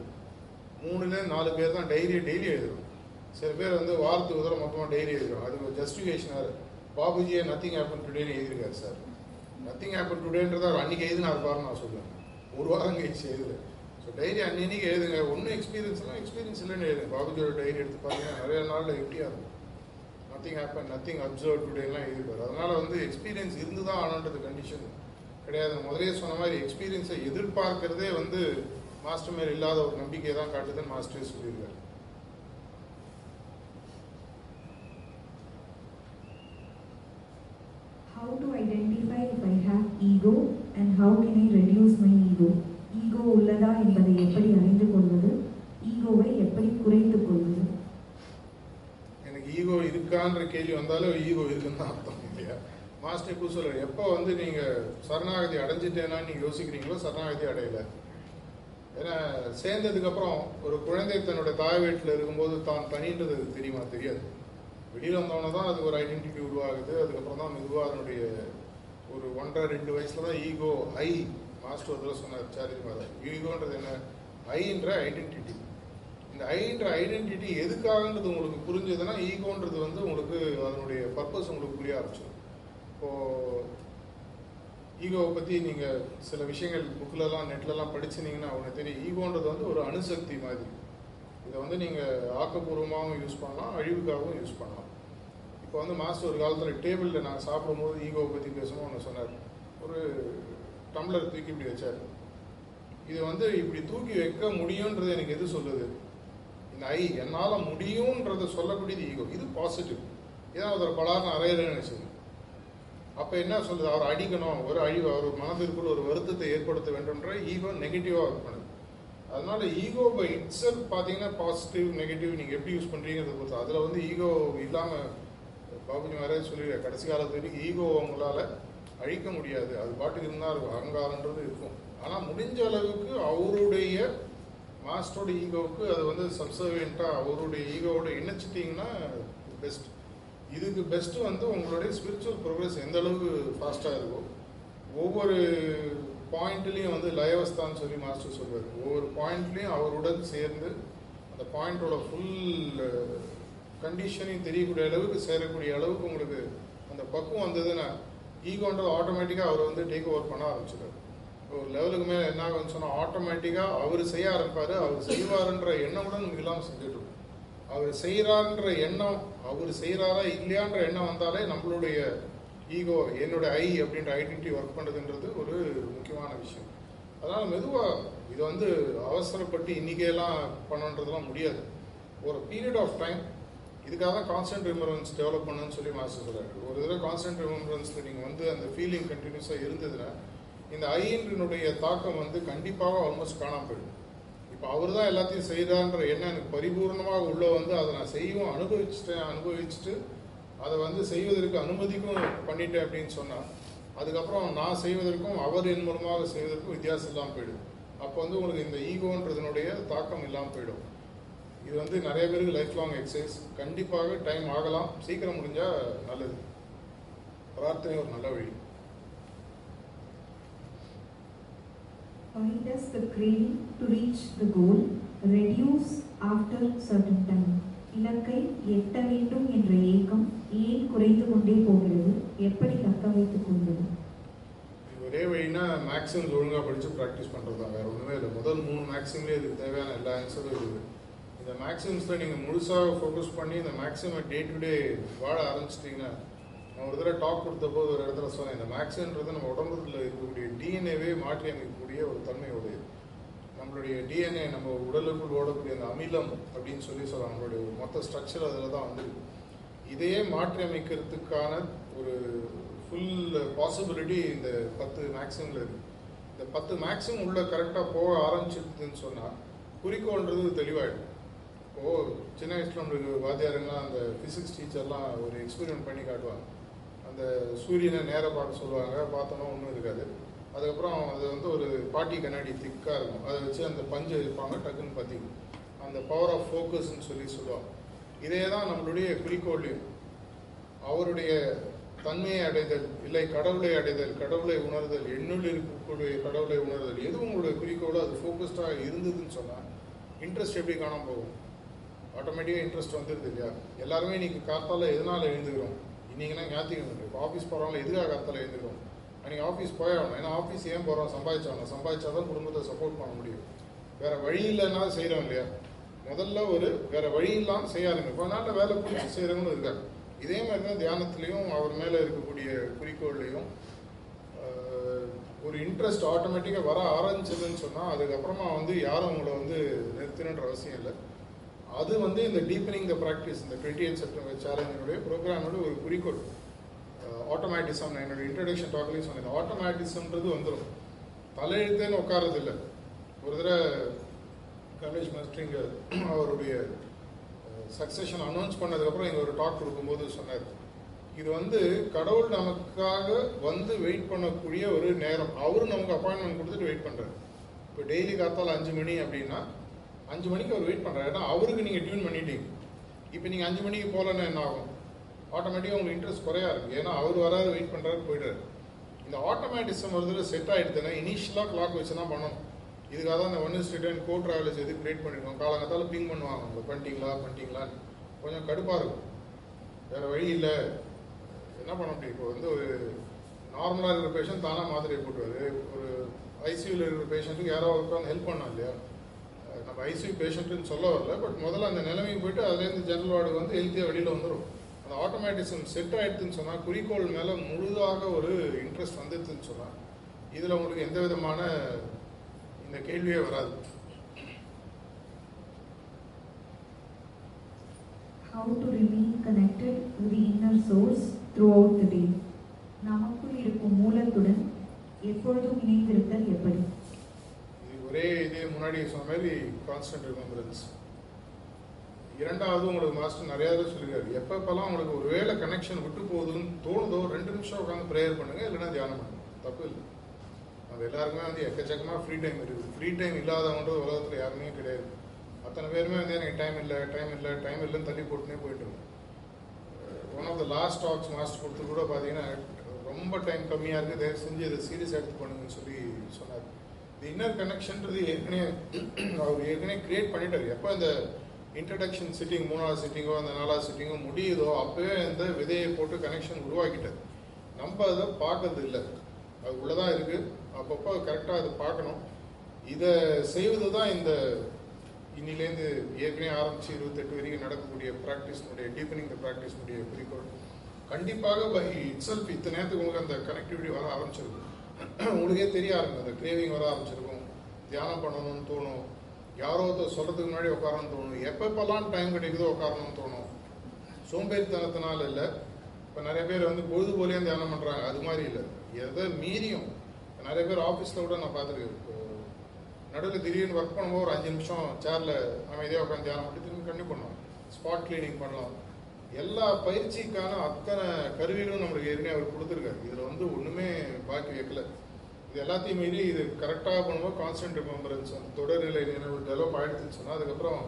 A: மூணுல நாலு பேர் தான் டைரியை டெய்லி எழுதுறோம். சில பேர் வந்து வாரத்துக்கு ஒரு மொத்தமாக டைரி எழுதுறோம். அது ஒரு ஜஸ்டிஃபிகேஷனாக பாபுஜியே நத்திங் ஹேப்பன் டுடேன்னு எழுதியிருக்காரு சார். நத்திங் ஹேப்பன் டுடேன்றத அவர் அன்னைக்கு எழுதினார் பாரு நான் சொல்லுவேன் ஒரு வாரம் கழிச்சு எழுதுல. ஸோ டைரி அன்னைக்கு எழுதுங்க. ஒன்றும் எக்ஸ்பீரியன்ஸ்லாம் எக்ஸ்பீரியன்ஸ் இல்லைன்னு எழுதுங்க. பாபுஜியோட டைரி எடுத்து பார்த்தீங்கன்னா நிறைய நாளில் எப்படியா இருக்கும். நத்திங் ஹேப்பன் நத்திங் அப்சர்வ் டுடேலாம் எழுதிப்பார் அதனால் வந்து எக்ஸ்பீரியன்ஸ் இருந்து தான் ஆனன்றது கண்டிஷன் கிடையாது முதலே சொன்ன மாதிரி எக்ஸ்பீரியன்ஸை எதிர்பார்க்கறதே வந்து மாஸ்டர் மேல் இல்லாத ஒரு நம்பிக்கை தான் காட்டுதுன்னு மாஸ்டர் சொல்லியிருக்காரு.
B: How to identify if I have ego and how can I reduce my ego? Ego உள்ளதா என்பதை எப்படி அறிந்து கொள்வது? ஈகோவை எப்படி குறைத்து கொள்வது?
A: எனக்கு ஈகோ இருக்கான்ற கேள்வி வந்தாலும் ஈகோ இருக்குன்னு தான் அர்த்தம் இல்லையா? மாஸ்டர் இப்போ சொல்ற எப்போ வந்து நீங்க சரணாகதி அடைஞ்சிட்டேன்னா நீங்க யோசிக்கிறீங்களோ சரணாகதி அடையல. ஏன்னா சேர்ந்ததுக்கு அப்புறம் ஒரு குழந்தை தன்னோட தாய் வீட்டில் இருக்கும்போது தான் தனின்றது தெரியுமா? தெரியாது. வெளியில் வந்தவன தான் அது ஒரு ஐடென்டிட்டி உருவாகுது. அதுக்கப்புறம் தான் மெதுவாக அதனுடைய ஒரு ஒன்றரை ரெண்டு வயசில் தான் ஈகோ ஐ மாஸ்டர் ஒரு தடவை சொன்னார் சாரிஜி மாதா ஈகோன்றது என்ன ஐன்ற ஐடென்டிட்டி இந்த ஐன்ற ஐடென்டிட்டி எதுக்காகன்றது உங்களுக்கு புரிஞ்சதுன்னா ஈகோன்றது வந்து உங்களுக்கு அதனுடைய பர்பஸ் உங்களுக்கு புரிய ஆரம்பிச்சிடும். இப்போது ஈகோவை பற்றி நீங்கள் சில விஷயங்கள் புக்கிலலாம் நெட்லலாம் படிச்சிருந்தீங்கன்னா உனக்கு தெரியும். ஈகோன்றது வந்து ஒரு அணுசக்தி மாதிரி. இதை வந்து நீங்கள் ஆக்கப்பூர்வமாகவும் யூஸ் பண்ணலாம் அழிவுக்காகவும் யூஸ் பண்ணலாம். இப்போ வந்து மாஸ்டர் ஒரு காலத்தில் டேபிளில் நாங்கள் சாப்பிடும்போது ஈகோவை பற்றி பேசணும் ஒன்று சொன்னார். ஒரு டம்ளர் தூக்கி இப்படி வச்சார். இது வந்து இப்படி தூக்கி வைக்க முடியுன்றது எனக்கு எது சொல்லுது? இந்த ஐ என்னால் முடியுன்றதை சொல்லக்கூடியது ஈகோ. இது பாசிட்டிவ். ஏன்னா ஒருத்தர் பலாரம் அறையிறேன்னு நினைச்சுங்க அப்போ என்ன சொல்லுது? அவர் அடிக்கணும். ஒரு அழிவு அவர் மனதிற்குள் ஒரு வருத்தத்தை ஏற்படுத்த வேண்டும்ன்ற ஈகோ நெகட்டிவாக ஒர்க் பண்ணுது. அதனால ஈகோ பை இட்ஸ் பார்த்தீங்கன்னா பாசிட்டிவ் நெகட்டிவ் நீங்கள் எப்படி யூஸ் பண்ணுறீங்கிறத பொறுத்து. அதில் வந்து ஈகோ இல்லாமல் பாபுஜி மாதிரியே சொல்லி கடைசி காலத்து வரைக்கும் ஈகோ அவங்களால அழிக்க முடியாது. அது பாட்டுக்கு இருந்தால் இருக்கும். அகங்காரன்றது இருக்கும். ஆனால் முடிஞ்ச அளவுக்கு அவருடைய மாஸ்டரோட ஈகோவுக்கு அது வந்து சப்சர்வியண்ட்டாக அவருடைய ஈகோவோட இணைச்சிட்டிங்கன்னா பெஸ்ட் இதுக்கு பெஸ்ட்டு வந்து உங்களுடைய ஸ்பிரிச்சுவல் ப்ரோக்ரஸ் எந்த அளவுக்கு ஃபாஸ்ட்டாக இருக்கும் ஒவ்வொரு பாயிண்ட்லேயும் வந்து லயவஸ்தான்னு சொல்லி மாஸ்டர் சொல்வார் ஒவ்வொரு பாயிண்ட்லேயும் அவருடன் சேர்ந்து அந்த பாயிண்டோட ஃபுல் கண்டிஷனையும் தெரியக்கூடிய அளவுக்கு சேரக்கூடிய அளவுக்கு உங்களுக்கு அந்த பக்குவம் வந்ததுன்னா ஈகோன்றது ஆட்டோமேட்டிக்காக அவர் வந்து டேக் ஓவர் பண்ண ஆரம்பிச்சிடுறாரு. ஒரு லெவலுக்கு மேலே என்ன ஆகும்னு சொன்னால் ஆட்டோமேட்டிக்காக அவர் செய்ய ஆரம்பிப்பார் அவர் செய்வாருன்ற எண்ணம் கூட நமக்கு இல்லாமல் செஞ்சுட்டு அவர் செய்கிறான்ற எண்ணம் அவர் செய்கிறாரா இல்லையான்ற எண்ணம் வந்தாலே நம்மளுடைய ஈகோ என்னுடைய ஐ அப்படின்ற ஐடென்டிட்டி ஒர்க் பண்ணுறதுன்றது ஒரு முக்கியமான விஷயம். அதனால் மெதுவாக இது வந்து அவசரப்பட்டு இன்றைக்கெல்லாம் பண்ணுன்றதுலாம் முடியாது. ஒரு பீரியட் ஆஃப் டைம் இதுக்காக தான் கான்ஸ்டன்ட் ரிமரன்ஸ் டெவலப் பண்ணணும்னு சொல்லி மாஸ்டர் சொல்கிறாரு ஒரு தடவை கான்ஸ்டன்ட் ரிமரன்ஸில் நீங்கள் வந்து அந்த ஃபீலிங் கண்டினியூஸாக இருந்ததுன்னா இந்த ஐயினுடைய தாக்கம் வந்து கண்டிப்பாக ஆல்மோஸ்ட் காணாமல் போயிடும். இப்போ அவர் தான் எல்லாத்தையும் செய்கிறான்ற எண்ணம் எனக்கு பரிபூர்ணமாக உள்ளே வந்து அதை நான் செய்யவும் அனுபவிச்சுட்டேன் அனுபவிச்சுட்டு அதை வந்து செய்வதற்கு அனுமதிக்கும் பண்ணிட்டேன் அப்படின்னு சொன்னால் அதுக்கப்புறம் நான் செய்வதற்கும் அவர் என் மூலமாக செய்வதற்கும் வித்தியாசம் இல்லாமல் போயிடும். அப்போ வந்து உங்களுக்கு இந்த ஈகோன்றதுனுடைய தாக்கம் இல்லாமல் போயிடும். இது வந்து நிறைய பேருக்கு லைஃப் லாங் எக்ஸசைஸ் கண்டிப்பாக டைம் ஆகலாம். சீக்கிரம் முடிஞ்சால் நல்லது. பிரார்த்தனை ஒரு நல்ல வழி.
B: Why does the craving to reach the goal. Reduce after certain time? இலக்கை எட்ட வேண்டும் என்ற ஏக்கம் ஏன் குறைந்து கொண்டே போகிறது? எப்படி தக்க வைத்துக் கொள்வது?
A: ஒரே வழினா மேக்ஸிம்ஸ் ஒழுங்காக படித்து ப்ராக்டிஸ் பண்ணுறது தான் வேறு ஒன்றுமே இல்லை. முதல் மூணு மேக்ஸிம்லேயே இதுக்கு தேவையான எல்லா ஆன்சரும் இருக்குது. இந்த மேக்ஸிமம்ஸில் நீங்கள் முழுசாக ஃபோக்கஸ் பண்ணி இந்த மேக்ஸிமம் டே டு டே வாழ ஆரம்பிச்சிட்டிங்கன்னா நான் ஒரு தடவை டாக் கொடுத்த போது ஒரு இடத்துல சொன்னேன் இந்த மேக்ஸின்றது நம்ம உடம்புல இருக்கக்கூடிய டிஎன்ஏவே மாற்றி அமைக்கக்கூடிய ஒரு தன்மையோடு நம்மளுடைய டிஎன்ஏ நம்ம உடலுக்குள் ஓடக்கூடிய அந்த அமிலம் அப்படின்னு சொல்லி சொல்லலாம் நம்மளுடைய மொத்த ஸ்ட்ரக்சர் அதில் தான் வந்து இதையே மாற்றி அமைக்கிறதுக்கான ஒரு ஃபுல் பாசிபிலிட்டி இந்த பத்து மேக்ஸிமில் இருக்குது இந்த பத்து மேக்ஸிமம் உள்ள கரெக்டாக போக ஆரம்பிச்சிருக்குதுன்னு சொன்னால் குறிக்கோள்ன்றது தெளிவாயிடும். இப்போ சின்ன வயசுல நம்மளுக்கு வாத்தியாருங்களாம் அந்த ஃபிசிக்ஸ் டீச்சர்லாம் ஒரு எக்ஸ்பெரிமெண்ட் பண்ணி காட்டுவாங்க. அந்த சூரியனை நேராக பார்க்க சொல்லுவாங்க பார்த்தோன்னா ஒன்றும் இருக்காது. அதுக்கப்புறம் அது வந்து ஒரு பாட்டி கண்ணாடி திக்காக இருக்கும். அதை வச்சு அந்த பஞ்சு இருப்பாங்க டக்குன்னு பார்த்தீங்கன்னா அந்த பவர் ஆஃப் ஃபோக்கஸ்ன்னு சொல்லி சொல்லுவாங்க. இதே தான் நம்மளுடைய குறிக்கோள்லையும். அவருடைய தன்மையை அடைதல் இல்லை கடவுளை அடைதல் கடவுளை உணர்தல் எண்ணுள் இருக்கக்கூடிய கடவுளை உணர்தல் எது உங்களுடைய குறிக்கோளோ அது ஃபோக்கஸ்டாக இருந்ததுன்னு சொன்னால் இன்ட்ரெஸ்ட் எப்படி காணாம போகும்? ஆட்டோமேட்டிக்காக இன்ட்ரெஸ்ட் வந்துடுது இல்லையா? எல்லாருமே இன்னைக்கு காத்தால எதனால் எழுந்துக்கிறோம்? இன்னைக்குனா ஞாத்திக்கிழமை இப்போ ஆஃபீஸ் போகிறவங்கள எதுக்காக காத்தால எழுந்துக்கிறோம்? அன்றைக்கி ஆஃபீஸ் போயாகணும். ஏன்னா ஆஃபீஸ் ஏன் போகிறோம் சம்பாதிச்சாகணும் சம்பாதிச்சா தான் குடும்பத்தை சப்போர்ட் பண்ண முடியும். வேற வழி இல்லைன்னா செய்கிறோம் இல்லையா? முதல்ல ஒரு வேற வழி இல்லாமல் செய்ய ஆரம்பிக்கும் கொஞ்ச நாளில் வேலை பிடிச்சி செய்கிறவங்களும் இருக்காங்க. இதே மாதிரி தான் தியானத்துலேயும் அவர் மேலே இருக்கக்கூடிய குறிக்கோள்லையும் ஒரு இன்ட்ரெஸ்ட் ஆட்டோமேட்டிக்காக வர ஆரம்பிச்சதுன்னு சொன்னால் அதுக்கப்புறமா வந்து யாரும் உங்களை வந்து நிறுத்தணுன்ற அவசியம் இல்லை. அது வந்து இந்த டீப்பனிங் த ப்ராக்டிஸ் இந்த டுவெண்ட்டி எயிட் செப்டம்பர் சேலஞ்சினுடைய ப்ரோக்ராமோட ஒரு குறிக்கோள். Uh, ஆட்டோமேட்டிசம் நான் என்னுடைய இன்ட்ரடக்ஷன் டாக்லேயும் சொன்னேன். ஆட்டோமேட்டிசம்ன்றது வந்துடும் தலையெழுத்தேன்னு உட்காரது இல்லை ஒரு தடவை கமலேஷ் மாஸ்டரிங்க அவருடைய uh, சக்சஷன் அனௌன்ஸ் பண்ணதுக்கப்புறம் இங்கே ஒரு டாக் கொடுக்கும்போது சொன்னார். இது வந்து கடவுள் நமக்காக வந்து வெயிட் பண்ணக்கூடிய ஒரு நேரம். அவரும் நமக்கு அப்பாயின்மெண்ட் கொடுத்துட்டு வெயிட் பண்ணுறாரு இப்போ டெய்லி காத்தால அஞ்சு மணி அப்படின்னா அஞ்சு மணிக்கு அவர் வெயிட் பண்ணுறாரு ஏன்னா அவருக்கு நீங்கள் டியூன் பண்ணிட்டீங்க. இப்போ நீங்கள் அஞ்சு மணிக்கு போகலன்னா என்ன ஆகும்? ஆட்டோமேட்டிக்காக உங்களுக்கு இன்ட்ரெஸ்ட் குறையா இருக்கு. ஏன்னா அவர் வராது வெயிட் பண்ணுறாரு போயிடுறாரு இந்த ஆட்டோமேட்டிசம் வருதுல செட் ஆகிடுதுன்னா இனிஷியலாக கிளாக் வச்சு தான் பண்ணணும். இதுக்காக தான் இந்த one is return go travels எது கிரியேட் பண்ணியிருக்கோம் காலங்கத்தால் பிங் பண்ணுவாங்க. உங்களை பண்ணிட்டீங்களா? பண்ணிட்டீங்களான்னு கொஞ்சம் கடுப்பாக இருக்கும். வேறு வழி இல்லை. என்ன பண்ண முடியும்? இப்போ வந்து ஒரு நார்மலாக இருக்கிற பேஷண்ட் தானாக மாத்திரையை போட்டுவாரு ஒரு ஐசியூவில் இருக்கிற பேஷண்ட்டுக்கு யாரோ ஒருத்தவங்க ஹெல்ப் பண்ணோம் இல்லையா? நம்ம ஐசியூ பேஷண்ட்டுன்னு சொல்ல வரல பட் முதல்ல அந்த நிலைமைக்கு போயிட்டு அதுலேருந்து ஜெனரல் வார்டு வந்து ஹெல்த்தியாக வெளியில் வந்துடும் அந்த ஆட்டோமேட்டிசம் செட் ஆகிடுதுன்னு சொன்னால் குறிக்கோள் மேலே முழுதாக ஒரு இன்ட்ரெஸ்ட் வந்துடுதுன்னு சொன்னால் இதில் உங்களுக்கு எந்த விதமான இந்த கேள்வியே வராது.
B: How to remain connected with the inner source throughout the day. நமக்குள் இருக்கும் மூலத்துடன் எப்பொழுதும் இணைந்திருத்தல் எப்படி?
A: ஒரே இதே முன்னாடி சொன்ன மாதிரி கான்ஸ்டன்ட் ரிமெம்பரன்ஸ் இரண்டாவது உங்களுக்கு மாஸ்டர் நிறையா தடவை சொல்லியிருக்காரு எப்பப்பெல்லாம் உங்களுக்கு ஒரு வேலை கனெக்ஷன் விட்டு போகுதுன்னு தோணுதோ ரெண்டு நிமிஷம் உட்காந்து ப்ரேயர் பண்ணுங்க இல்லைன்னா தியானம் பண்ணுங்க. தப்பு இல்லை. அது எல்லாருக்குமே வந்து எக்கச்சக்கமாக ஃப்ரீ டைம் இருக்குது. ஃப்ரீ டைம் இல்லாதவன்றது உலகத்தில் யாருமே கிடையாது. அத்தனை பேருமே வந்து எனக்கு டைம் இல்லை டைம் இல்லை டைம் இல்லைன்னு தள்ளி போட்டுனே போயிட்டு இருக்கோம். One of the last talks master கொடுத்து கூட பார்த்தீங்கன்னா ரொம்ப டைம் கம்மியாக இருக்குது தயவு செஞ்சு இதை சீரியஸ் எடுத்து பண்ணுங்கன்னு சொல்லி சொன்னார். இந்த இன்னர் கனெக்ஷன்றது ஏற்கனவே அவர் ஏற்கனவே கிரியேட் பண்ணிட்டார். எப்போ இந்த இன்ட்ரடக்ஷன் சிட்டிங் மூணாவது சிட்டிங்கோ அந்த நாலாவது சிட்டிங்கோ முடியுதோ அப்போவே இந்த விதையை போட்டு கனெக்ஷன் உருவாக்கிட்டார். நம்ம அதை பார்க்கறது இல்லை. அது உள்ளதான் இருக்குது அப்பப்போ கரெக்டாக அதை பார்க்கணும். இதை செய்வது தான் இந்த இன்னிலேருந்து ஏற்கனவே ஆரம்பிச்சு இருபத்தெட்டு வரைக்கும் நடக்கக்கூடிய ப்ராக்டிஸ்னுடைய டீப்பனிங் த ப்ராக்டிஸ்னுடைய குறிக்கோள். கண்டிப்பாக பை இட்செல்ஃப் இத்தனை நேரத்துக்கு உங்களுக்கு அந்த கனெக்டிவிட்டி வர ஆரம்பிச்சிருக்கு உங்களுக்கே தெரிய ஆரம்பிக்கும் அந்த கிரேவிங் வர ஆரம்பிச்சிருக்கும். தியானம் பண்ணணும்னு தோணும். யாரோ ஒருத்தர் சொல்கிறதுக்கு முன்னாடி உட்காரணும்னு தோணும். எப்பப்பெல்லாம் டைம் கிடைக்குதோ உட்காரணும்னு தோணும். சோம்பேறித்தனத்தினால இல்லை. இப்போ நிறைய பேர் வந்து பொழுது போலேயே தியானம் பண்ணுறாங்க அது மாதிரி இல்லை. எதை மீறியும். நிறைய பேர் ஆஃபீஸில் கூட நான் பார்த்துருக்கேன். இப்போ நடுவில் திடீர்னு ஒர்க் பண்ணும்போது ஒரு அஞ்சு நிமிஷம் சேரில் அமைதியாக உட்காந்து தியானம் பண்ணி திரும்பி கண்டிப்பாக பண்ணுவோம் ஸ்பாட் கிளீனிங் பண்ணலாம். எல்லா பயிற்சிக்கான அத்தனை கருவிகளும் நம்மளுக்கு ஏற்கனவே அவர் கொடுத்துருக்காரு. இதில் வந்து ஒன்றுமே பாக்கி வைக்கல. இது எல்லாத்தையும் மீறி இது கரெக்டாக பண்ணும்போது கான்ஸ்டன்ட் ரிமெம்பரன்ஸ் அந்த தொடர்நிலை நினைவு டெவலப் ஆகிடுச்சுன்னு சொன்னால் அதுக்கப்புறம்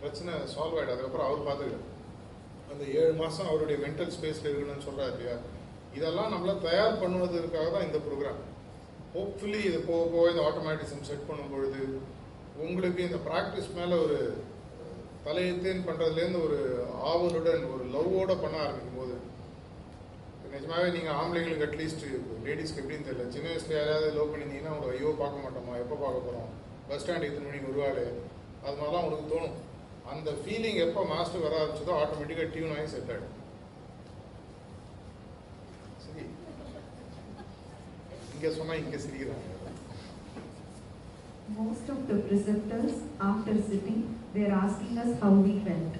A: பிரச்சனை சால்வ் ஆகிடும் அதுக்கப்புறம் அவர் பார்த்துக்கிறார் அந்த ஏழு மாதம் அவருடைய மென்டல் ஸ்பேஸில் இருக்கணும்னு சொல்கிறார் இல்லையா? இதெல்லாம் நம்மள தயார் பண்ணுவதற்காக தான் இந்த ப்ரோக்ராம் ஹோப்ஃபுல்லி இது போக போக இந்த ஆட்டோமேட்டிசம் செட் பண்ணும் பொழுது உங்களுக்கு இந்த ப்ராக்டிஸ் மேலே ஒரு தலையத்தேன் பண்ணுறதுலேருந்து ஒரு ஆவலுடன் ஒரு லவ்வோட பண்ண ஆரம்பிக்கும் போது நிஜமாவே நீங்கள் ஆம்பளைங்களுக்கு அட்லீஸ்ட் லேடிஸ்க்கு எப்படின்னு தெரியல. சின்ன வயசுல யாராவது லவ் பண்ணியிருந்தீங்கன்னா அவங்க ஐயோ பார்க்க மாட்டோமா? எப்போ பார்க்க போகிறோம் பஸ் ஸ்டாண்ட் இத்தனை மணிக்கு வருவாள்? அது மாதிரிலாம் அவங்களுக்கு தோணும். அந்த ஃபீலிங் எப்போ மாஸ்டர் வர ஆரம்பிச்சதோ ஆட்டோமேட்டிக்காக டியூன் ஆகி செட் ஆகிடும் இங்கே சொன்னால் இங்கே சிரிக்கிறாங்க.
B: Most of the preceptors, after sitting, they are asking us how we felt,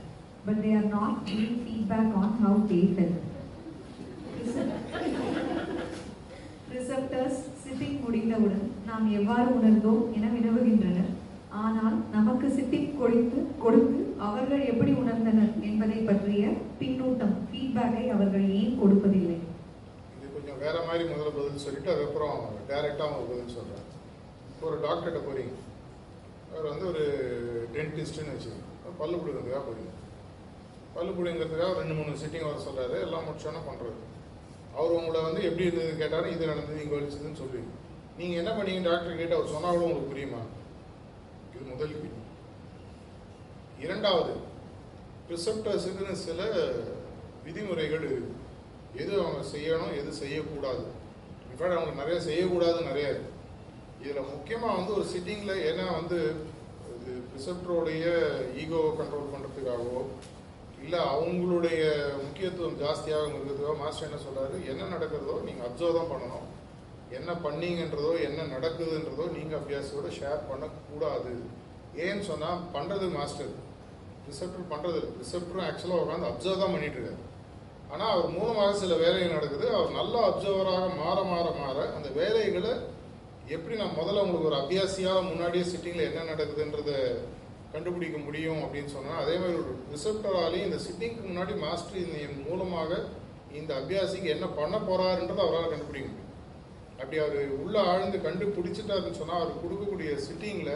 B: but they are not giving feedback on how they felt. Receptors shipping முடிந்தவுடன் நாம் எவ்வாறு உணர்ந்தோம் என வினவுகின்றனர். ஆனால் நமக்கு சிப்பிங் கொடுத்து கொடுத்து அவர்கள் எப்படி உணர்ந்தனர் என்பதை பற்றிய பின்னூட்டம் ஃபீட்பேக்கை அவர்கள் ஏன் கொடுப்பதில்லை?
A: இது கொஞ்சம் வேற மாதிரி முதல்ல பதில் சொல்லிட்டு அதுக்கப்புறம் டைரெக்டாக அவங்க பதில் சொல்கிறேன் ஒரு டாக்டர்கிட்ட போறீங்க. அவர் வந்து ஒரு டென்டிஸ்ட்னு வச்சுருக்கோம் பல்லு பிடிக்கிறதுக்காக போறீங்க பல்லு பிடிங்கிறதுக்காக ரெண்டு மூணு சிட்டிங் வர சொல்கிறாரு எல்லாம் முடிச்சோன்னா பண்ணுறது அவர் உங்களை வந்து எப்படி இருந்தது கேட்டார்? இது நடந்தது இங்கே வலிச்சதுன்னு சொல்லுவீங்க நீங்கள் என்ன பண்ணீங்க டாக்டர் கேட்டு அவர் சொன்னாலும் உங்களுக்கு புரியுமா? இது முதல் கேள்வி. இரண்டாவது ப்ரிசெப்டர்ஸுக்குன்னு சில விதிமுறைகள் இருக்குது எது அவங்க செய்யணும் எது செய்யக்கூடாது. இன்ஃபேக்ட் அவங்க நிறைய செய்யக்கூடாது நிறைய இருக்குது இதில் முக்கியமாக வந்து ஒரு சிட்டிங்கில் ஏன்னா வந்து இது ப்ரிசெப்டருடைய ஈகோவை கண்ட்ரோல் பண்ணுறதுக்காகவோ இல்லை அவங்களுடைய முக்கியத்துவம் ஜாஸ்தியாக இருக்கிறதுக்காக மாஸ்டர் என்ன சொல்கிறாரு என்ன நடக்கிறதோ நீங்கள் அப்சர்வ் தான் பண்ணணும். என்ன பண்ணீங்கன்றதோ என்ன நடக்குதுன்றதோ நீங்கள் அபியாசியோட ஷேர் பண்ணக்கூடாது. ஏன்னு சொன்னால் பண்ணுறது மாஸ்டர் ரிசப்டர் பண்ணுறது ரிசப்டரும் ஆக்சுவலாக உட்காந்து அப்சர்வ் தான் பண்ணிகிட்டு இருக்காரு. ஆனால் அவர் மூலமாக சில வேலைகள் நடக்குது. அவர் நல்லா அப்சர்வராக மாற மாற மாற அந்த வேலைகளை எப்படி நான் முதல்ல உங்களுக்கு ஒரு அபியாசியாக முன்னாடியே சிட்டிங்கில் என்ன நடக்குதுன்றத கண்டுபிடிக்க முடியும் அப்படின்னு சொன்னால் அதே மாதிரி ஒரு ரிசப்டராலையும் இந்த சிட்டிங்க்கு முன்னாடி மாஸ்டர் இந்த மூலமாக இந்த அபியாசிக்கு என்ன பண்ண போறாருன்றதை அவரால் கண்டுபிடிக்க முடியும். அப்படி அவர் உள்ளே ஆழ்ந்து கண்டுபிடிச்சிட்டாருன்னு சொன்னால் அவர் கொடுக்கக்கூடிய சிட்டிங்கில்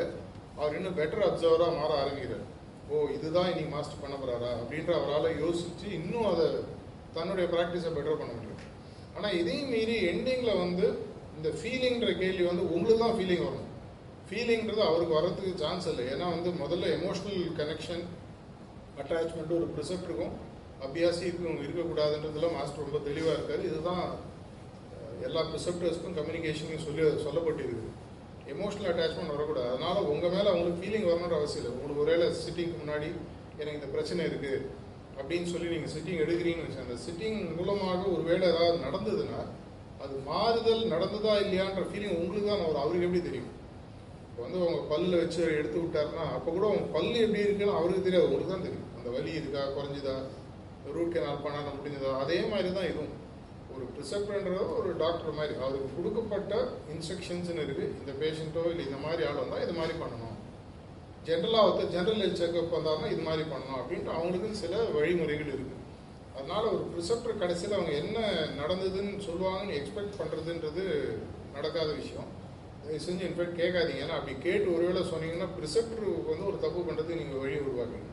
A: அவர் இன்னும் பெட்டர் அப்சர்வராக மாற ஆரம்பிக்கிறார். ஓ இதுதான் இன்னைக்கு மாஸ்டர் பண்ண போகிறாரா அப்படின்ற அவரால் யோசித்து இன்னும் அதை தன்னுடைய ப்ராக்டிஸை பெட்டர் பண்ண முடியும். ஆனால் இதையும் மீறி எண்டிங்கில் வந்து இந்த ஃபீலிங்கிற கேள்வி வந்து உங்களுக்கு தான் ஃபீலிங் வரணும் ஃபீலிங்கிறது அவருக்கு வர்றதுக்கு சான்ஸ் இல்லை. ஏன்னா வந்து முதல்ல எமோஷ்னல் கனெக்ஷன் அட்டாச்மெண்ட் ஒரு ப்ரிசெப்டருக்கும் அபியாசிக்கும் இருக்கக்கூடாதுன்றதுல மாஸ்டர் ரொம்ப தெளிவாக இருக்கார். இதுதான் எல்லா ப்ரிசெப்டர்ஸ்க்கும் கம்யூனிகேஷனையும் சொல்லி சொல்லப்பட்டிருக்கு எமோஷ்னல் அட்டாச்மெண்ட் வரக்கூடாது. அதனால் உங்கள் மேலே அவங்களுக்கு ஃபீலிங் வரணுன்ற அவசியம் இல்லை. உங்களுக்கு ஒருவேளை சிட்டிங்க்கு முன்னாடி எனக்கு இந்த பிரச்சனை இருக்குது அப்படின்னு சொல்லி நீங்கள் சிட்டிங் எடுக்கிறீங்கன்னு வச்சு அந்த சிட்டிங் மூலமாக ஒருவேளை ஏதாவது நடந்ததுன்னா அது மாறுதல் நடந்ததா இல்லையான்ற ஃபீலிங் உங்களுக்கு தான் வரும். அவருக்கு எப்படி தெரியும்? இப்போ வந்து அவங்க பல்லில் வச்சு எடுத்து விட்டாருன்னா அப்போ கூட அவங்க பல்லு எப்படி இருக்குன்னு அவருக்கு தெரியாது. உங்களுக்கு தான் தெரியும். அந்த வலி இருக்கா குறைஞ்சுதா? ரூட் கெனால் பண்ணால் முடிஞ்சதா? அதே மாதிரி தான் இதுவும். ஒரு ப்ரிசப்டன்றது ஒரு டாக்டர் மாதிரி. அவருக்கு கொடுக்கப்பட்ட இன்ஸ்ட்ரக்ஷன்ஸ்னு இருக்குது இந்த பேஷண்ட்டோ இல்லை இந்த மாதிரி ஆள் வந்தால் இது மாதிரி பண்ணணும். ஜென்ரலாக வந்து ஜென்ரல் ஹெல்த் செக்அப் வந்தாருன்னா இது மாதிரி பண்ணணும் அப்படின்ட்டு அவங்களுக்கு சில வழிமுறைகள் இருக்குது அதனால் ஒரு ப்ரிசப்டர் கடைசியில் அவங்க என்ன நடந்ததுன்னு சொல்லுவாங்கன்னு எக்ஸ்பெக்ட் பண்ணுறதுன்றது நடக்காத விஷயம். தயவு செஞ்சு இன்ஃபேக்ட் கேட்காதீங்க. ஏன்னா அப்படி கேட்டு ஒருவேளை சொன்னீங்கன்னா ப்ரிசப்டர் வந்து ஒரு தப்பு பண்ணுறதுக்கு நீங்கள் வழி உருவாக்குங்க.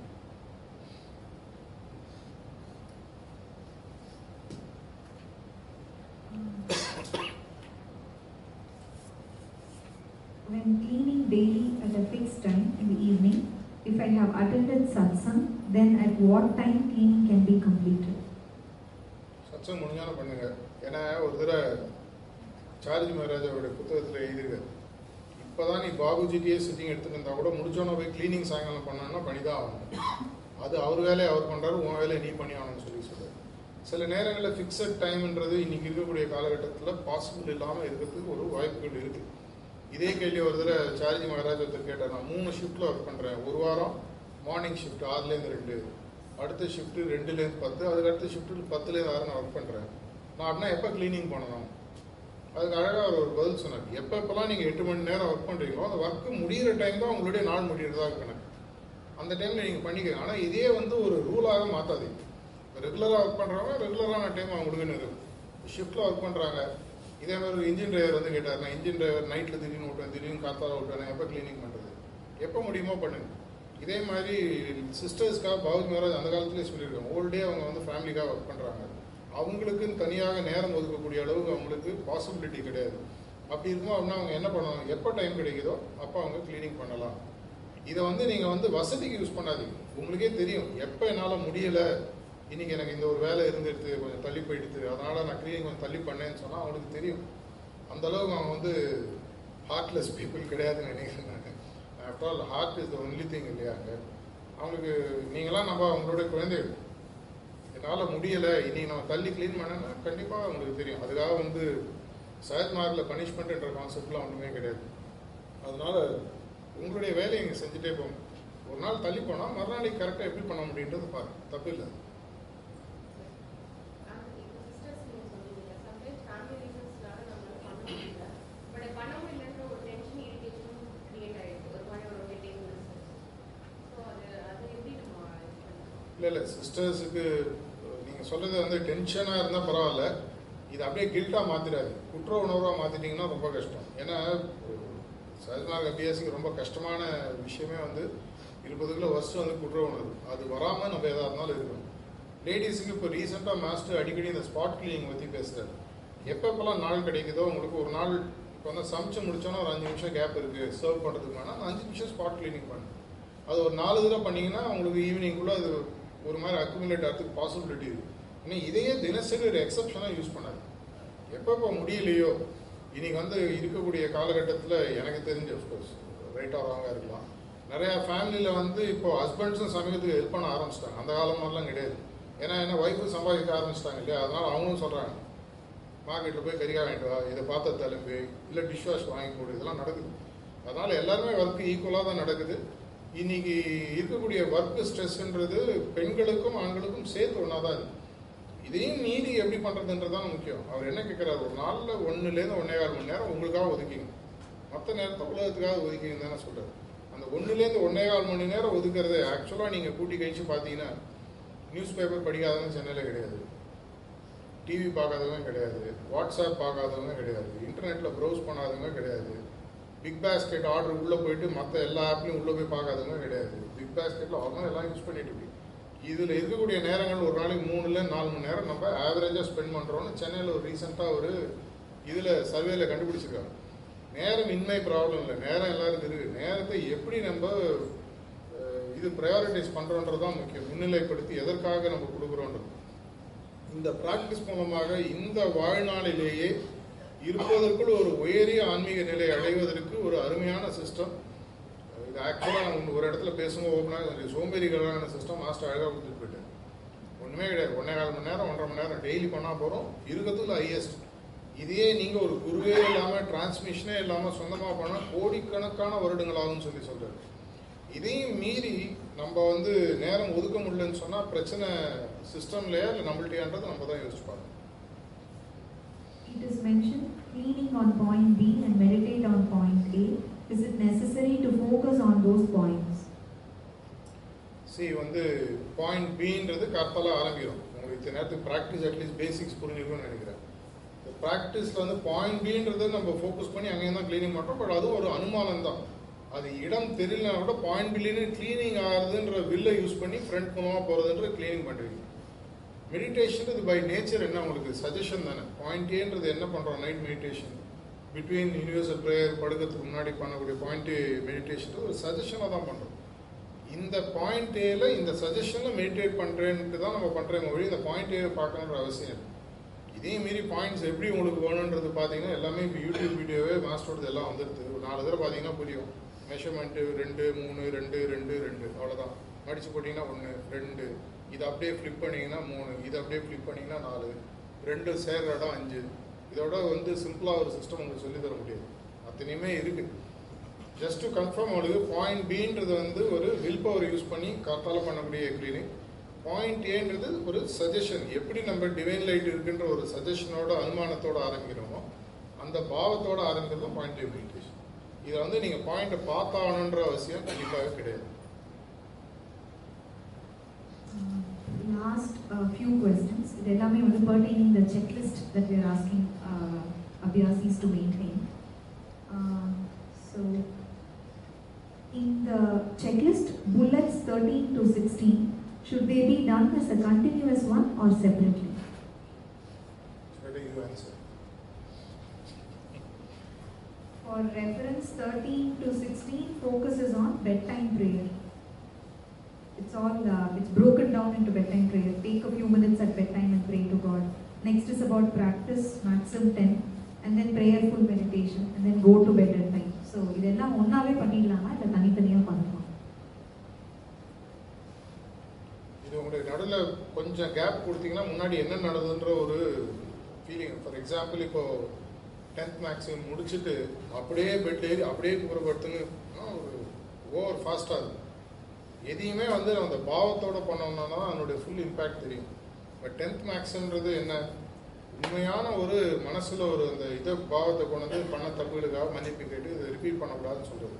B: When cleaning daily at a fixed time in the evening, if I have attended satsang, then at what time cleaning can be completed?
A: சச்சம் முடிஞ்சாலும் பண்ணுங்க. ஏன்னா ஒரு தடவை சார்ஜி மகாராஜாவோட புத்தகத்தில் எழுதியிருக்காரு இப்போதான் நீ பாபுஜிக்கே சிட்டிங் எடுத்துக்கிருந்தா கூட முடிச்சோன்னு போய் க்ளீனிங் சாயங்காலம் பண்ணான்னா பண்ணி தான் ஆகணும். அது அவர் வேலையை அவர் பண்ணுறாரு உன் வேலையை நீ பண்ணி ஆகணும்னு சொல்லி சொல்றாரு. சில நேரங்களில் ஃபிக்ஸட் டைம்ன்றது இன்னைக்கு இருக்கக்கூடிய காலகட்டத்தில் பாசிபிள் இல்லாமல் இருக்கிறதுக்கு ஒரு வாய்ப்புகள் இருக்குது இதே கேள்வி ஒரு தடவை சாரிஜி மகாராஜ் ஒருத்தர் கேட்டார் நான் மூணு ஷிஃப்ட்டில் ஒர்க் பண்ணுறேன் ஒரு வாரம் மார்னிங் ஷிஃப்ட் ஆறுலேருந்து ரெண்டு அடுத்த ஷிஃப்ட்டு ரெண்டுலேருந்து பத்து அதுக்கு அடுத்த ஷிஃப்ட்டு பத்துலேருந்து ஆறு நான் ஒர்க் பண்ணுறேன் நான் அப்படின்னா எப்போ க்ளீனிங் பண்ணணும்? அதுக்கு அழகாக அவர் ஒரு பதில் சொன்னார் எப்போ எப்போல்லாம் நீங்கள் எட்டு மணி நேரம் ஒர்க் பண்ணுறீங்களோ அந்த ஒர்க்கு முடிகிற டைம் தான் உங்களுடைய நாள் முடிகிறதா கணக்கு. அந்த டைமில் நீங்கள் பண்ணிக்கங்க. ஆனால் இதே வந்து ஒரு ரூலாக மாற்றாதீங்க ரெகுலராக ஒர்க் பண்ணுறவங்க ரெகுலரான டைம் அவங்களுக்குன்னு இருக்கும் ஷிஃப்ட்டில் ஒர்க் பண்ணுறாங்க இதே மாதிரி ஒரு இன்ஜின் டிரைவர் வந்து கேட்டார் நான் இன்ஜின் டிரைவர் நைட்டில் திடீர்னு விட்டுவேன் திடீர்னு காத்தால ஓட்டுவேன் எப்போ க்ளீனிங் பண்ணுறது எப்போ முடியுமோ பண்ணுங்க. இதே மாதிரி சிஸ்டர்ஸ்க்காக பாபு மகாராஜ் அந்த காலத்துலேயே சொல்லியிருக்காங்க. ஓல்டே அவங்க வந்து ஃபேமிலிக்காக ஒர்க் பண்ணுறாங்க அவங்களுக்குன்னு தனியாக நேரம் ஒதுக்கக்கூடிய அளவுக்கு அவங்களுக்கு பாசிபிலிட்டி கிடையாது. அப்படி இருக்கும் அப்படின்னா அவங்க என்ன பண்ணுவாங்க எப்போ டைம் கிடைக்குதோ அப்போ அவங்க க்ளீனிங் பண்ணலாம். இதை வந்து நீங்கள் வந்து வசதிக்கு யூஸ் பண்ணாதீங்க. உங்களுக்கே தெரியும். எப்போ என்னால் முடியலை? இன்னைக்கு எனக்கு இந்த ஒரு வேலை இருந்துடுது கொஞ்சம் தள்ளி போயிடுது. அதனால நான் க்ளீனிங் கொஞ்சம் தள்ளி பண்ணேன்னு சொன்னால் அவனுக்கு தெரியும். அந்த அளவுக்கு அவன் வந்து ஹார்ட்லெஸ் பீப்புள் கிடையாதுன்னு நினைக்கிறேன் நான். After all heart is the only thing இல்லையா அங்கே? அவங்களுக்கு நீங்களாம் நம்ம அவங்களோட குழந்தைகள் என்னால் முடியலை. இன்னைக்கு நான் தள்ளி க்ளீன் பண்ணேன்னா கண்டிப்பாக அவங்களுக்கு தெரியும். அதுக்காக வந்து சயத்மாரில் பனிஷ்மெண்ட்ன்ற கான்செப்ட்லாம் ஒன்றுமே கிடையாது. அதனால உங்களுடைய வேலையை இங்கே செஞ்சுட்டே போகணும் ஒரு நாள் தள்ளி போனால் மறுநாளைக்கு கரெக்டாக எப்படி பண்ண முடியுன்றது பாருங்க. தப்பு இல்லை. இல்லை இல்லை சிஸ்டர்ஸுக்கு நீங்கள் சொல்கிறது வந்து டென்ஷனாக இருந்தால் பரவாயில்ல. இது அப்படியே கில்ட்டாக மாற்றிடாது குற்ற உணர்வாக மாற்றிட்டிங்கன்னா ரொம்ப கஷ்டம். ஏன்னா சஜ்மார்க் பிஎஸ்சிக்கு ரொம்ப கஷ்டமான விஷயமே வந்து இருபதுக்குள்ள ஃபஸ்ட்டு வந்து குற்ற உணர்வு. அது வராமல் நம்ம எதாக இருந்தாலும் இருக்கணும். லேடிஸுக்கு இப்போ ரீசெண்டாக மாஸ்டர் அடிக்கடி இந்த ஸ்பாட் கிளீனிங் பற்றி பேசுகிறாரு எப்பப்பெல்லாம் நாள் கிடைக்குதோ உங்களுக்கு ஒரு நாள் இப்போ வந்து சமைச்சு முடிச்சோன்னா ஒரு அஞ்சு நிமிஷம் கேப் இருக்குது சர்வ் பண்ணுறதுக்கு வேணால் அஞ்சு நிமிஷம் ஸ்பாட் கிளீனிங் பண்ணு அது ஒரு நாலு தடவை பண்ணிங்கன்னா உங்களுக்கு ஈவினிங்குள்ளே அது ஒரு மாதிரி அக்குமுலேட் ஆகிறதுக்கு பாசிபிலிட்டி இருக்குது இன்னும் இதையே தினசரி ஒரு எக்ஸப்ஷனாக யூஸ் பண்ணாது. எப்பப்போ முடியலையோ இன்னைக்கு வந்து இருக்கக்கூடிய காலகட்டத்தில் எனக்கு தெரிஞ்ச அஃப்கோர்ஸ் ரைட்டாக ராங்காக இருக்கலாம். நிறையா ஃபேமிலியில் வந்து இப்போ ஹஸ்பண்ட்ஸும் சமயத்துக்கு ஹெல்ப் பண்ண ஆரம்பிச்சிட்டாங்க. அந்த காலம் மாதிரிலாம் கிடையாது. ஏன்னா என்ன ஒய்ஃபும் சம்பாதிக்க ஆரம்பிச்சிட்டாங்க இல்லையா? அதனால் அவங்களும் சொல்கிறாங்க பாக்கெட்டில் போய் கறிக்காய் வாங்கிட்டு வா இதை பார்த்த தலைப்பு இல்லை டிஷ் வாஷ் வாங்கி கொடு இதெல்லாம் நடக்குது. அதனால் எல்லாருமே ஒர்க்கு ஈக்குவலாக தான் நடக்குது. இன்னைக்கு இருக்கக்கூடிய ஒர்க் ஸ்ட்ரெஸ்ன்றது பெண்களுக்கும் ஆண்களுக்கும் சேர்த்து ஒன்றா தான் இருக்குது இதையும் மீறி எப்படி பண்ணுறதுன்றது தான் முக்கியம். அவர் என்ன கேட்குறாரு ஒரு நாளில் ஒன்றுலேருந்து ஒன்றே கால் மணி நேரம் உங்களுக்காக ஒதுக்கிங்க மற்ற நேரத்தை உலகத்துக்காக ஒதுக்கிங்க தானே சொல்கிறார் அந்த ஒன்றுலேருந்து ஒன்றே கால் மணி நேரம் ஒதுக்குறது ஆக்சுவலாக நீங்கள் கூட்டி கழிச்சு பார்த்தீங்கன்னா நியூஸ் பேப்பர் படிக்காதவங்க சென்னையில் கிடையாது. டிவி பார்க்காதவங்க கிடையாது. வாட்ஸ்அப் பார்க்காதவங்க கிடையாது. இன்டர்நெட்டில் ப்ரௌஸ் பண்ணாதவங்க கிடையாது. பிக் பாஸ்கெட் ஆர்டர் உள்ளே போயிட்டு மற்ற எல்லா ஆப்லையும் உள்ளே போய் பார்க்காதவங்க கிடையாது. பிக் பாஸ்கெட்டில் அவங்க எல்லாம் யூஸ் பண்ணிட்டு இருக்கு. இதில் இருக்கக்கூடிய நேரங்கள் ஒரு நாளைக்கு மூணுல நாலு மணி நேரம் நம்ம ஆவரேஜாக ஸ்பெண்ட் பண்ணுறோம்னு சென்னையில் ஒரு ரீசெண்டாக ஒரு இதில் சர்வேல கண்டுபிடிச்சிருக்காங்க. நேரம் இன்மை ப்ராப்ளம் இல்லை. நேரம் எல்லாருக்கும் இருக்குது நேரத்தை எப்படி நம்ம இது ப்ரையாரிட்டைஸ் பண்ணுறோன்றது தான் முக்கியம். முன்னிலைப்படுத்தி எதற்காக நம்ம கொடுக்குறோன்றது. இந்த பிராக்டிஸ் மூலமாக இந்த வாழ்நாளிலேயே இருப்பதற்குள் ஒரு உயரிய ஆன்மீக நிலை அடைவதற்கு ஒரு அருமையான சிஸ்டம் இது ஆக்சுவலாக நான் ஒரு இடத்துல பேசும்போது ஓப்பனாக சோம்பேறிகளான சிஸ்டம் மாஸ்டர் அழகாக கொடுத்துட்டு போயிட்டேன் ஒன்றுமே கிடையாது. ஒன்றே கால் மணி நேரம் ஒன்றரை மணி நேரம் டெய்லி பண்ணால் போகிறோம் இருக்கிறதுல ஹையஸ்ட் இதையே நீங்கள் ஒரு குருவே இல்லாமல் டிரான்ஸ்மிஷனே இல்லாமல் சொந்தமாக பண்ணால் கோடிக்கணக்கான வருடங்களாகும்னு சொல்லி சொல்கிறார் இதையும் மீறி நம்ம வந்து நேரம் ஒதுக்க முடியலன்னு சொன்னால் பிரச்சனை சிஸ்டம்லையா இல்லை நம்மள்ட்டையான்றது நம்ம தான் யோசிச்சு பார்க்கணும்.
B: It is mentioned cleaning on point B and meditate on point A. Is it necessary to focus on those points?
A: சி வந்து பாயிண்ட் பின்றது கரெக்டாக ஆரம்பிக்கிறோம் உங்களுக்கு இத்தனை நேரத்துக்கு ப்ராக்டிஸ் அட்லீஸ்ட் பேசிக்ஸ் புரிஞ்சிருக்கும்னு நினைக்கிறேன். இந்த ப்ராக்டிஸில் வந்து பாயிண்ட் பின்றதை நம்ம ஃபோக்கஸ் பண்ணி அங்கேயும் தான் க்ளீனிங் பண்ணுறோம் பட் அதுவும் ஒரு அனுமானம் தான் அது இடம் தெரியலனா கூட பாயிண்ட் பில்லின்னு கிளீனிங் ஆகுதுன்ற வில்லை யூஸ் பண்ணி ஃப்ரண்ட் மூலமாக போகிறதுன்ற க்ளீனிங் பண்ணுறீங்க மெடிடேஷன் இது பை நேச்சர் என்ன உங்களுக்கு? சஜஷன் தானே. பாயிண்ட் ஏன்றது என்ன பண்ணுறோம் night meditation between universal prayer படுக்கிறதுக்கு முன்னாடி பண்ணக்கூடிய பாயிண்ட் மெடிடேஷன் ஒரு சஜஷனாக தான் பண்ணுறோம் இந்த பாயிண்ட் ஏல இந்த சஜஷனில் மெடிடேட் பண்ணுறேன்ட்டு தான் நம்ம பண்ணுறோம் மொழி இந்த பாயிண்ட் ஏ பார்க்கணுன்ற அவசியம் இல்லை. இதே மாரி பாயிண்ட்ஸ் எப்படி உங்களுக்கு வேணுன்றது பார்த்தீங்கன்னா எல்லாமே இப்போ யூடியூப் வீடியோவே மாஸ்டரோடது எல்லாம் வந்துடுது. ஒரு நாலு தடவை பார்த்தீங்கன்னா புரியும். மெஷர்மெண்ட்டு ரெண்டு மூணு ரெண்டு ரெண்டு ரெண்டு. அவ்வளோதான் மடித்து போட்டிங்கன்னா ஒன்று ரெண்டு. இதை அப்படியே ஃப்ளிப் பண்ணிங்கன்னா மூணு. இதை அப்படியே ஃப்ளிப் பண்ணிங்கன்னா நாலு. ரெண்டு சேர்ற இடம் அஞ்சு. இதோட வந்து சிம்பிளாக ஒரு சிஸ்டம் உங்களுக்கு சொல்லித்தர முடியாது. அத்தனையுமே இருக்குது ஜஸ்ட் டு கன்ஃபார்ம் அவளுக்கு பாயிண்ட் பின்றது வந்து ஒரு வில் பவர் யூஸ் பண்ணி காத்தால பண்ணக்கூடிய கிளீனிங் பாயிண்ட் ஏன்றது ஒரு சஜஷன் எப்படி நம்ம டிவைன் லைட் இருக்குன்ற ஒரு சஜஷனோட அனுமானத்தோட ஆரம்பிக்கிறோமோ அந்த பாவத்தோட ஆரம்பிக்கிறது தான் பாயிண்ட் ஏ இதை வந்து நீங்கள் பாயிண்ட்டை பார்த்தாகணுன்ற அவசியம் கண்டிப்பாக கிடையாது
B: Uh, Last uh, few questions. இது எல்லாமே வந்து pertaining the checklist that we are asking uh, Abhyasis to maintain. Uh, so, in the checklist, bullets 13 to 16, should they be done as a continuous one or separately? For reference, 13 to 16 focuses on bedtime prayer. It's all, uh, it's broken down into bedtime prayer. Take a few minutes at bedtime and pray to God. Next is about practice, maximum 10, and then prayerful meditation, and then go to bed at night. So, இதெல்லாம் ஒன்றாவே பண்ணிடலாமா இல்லை தனித்தனியாக பண்ணலாம்
A: இது உங்களுக்கு நடுவில் கொஞ்சம் கேப் கொடுத்தீங்கன்னா முன்னாடி என்ன நடந்ததுன்ற ஒரு ஃபீலிங் ஃபார் எக்ஸாம்பிள் இப்போ டென்த் மேக்ஸிமம் முடிச்சுட்டு அப்படியே பெட்டில் ஏறி அப்படியே குப்புறப்படுத்துன்னு ஒரு ஓவர் ஃபாஸ்ட்டாக இருக்கும் எதையுமே வந்து அந்த பாவத்தோடு பண்ணோம்னா தான் அதனுடைய ஃபுல் இம்பேக்ட் தெரியும். பட் டென்த் மேக்ஸுன்றது என்ன? உண்மையான ஒரு மனசில் ஒரு அந்த இதை பாவத்தை கொண்டு வந்து பண்ண தப்புகளுக்காக மன்னிப்பு கேட்டு இதை ரிப்பீட் பண்ணக்கூடாதுன்னு சொல்கிறது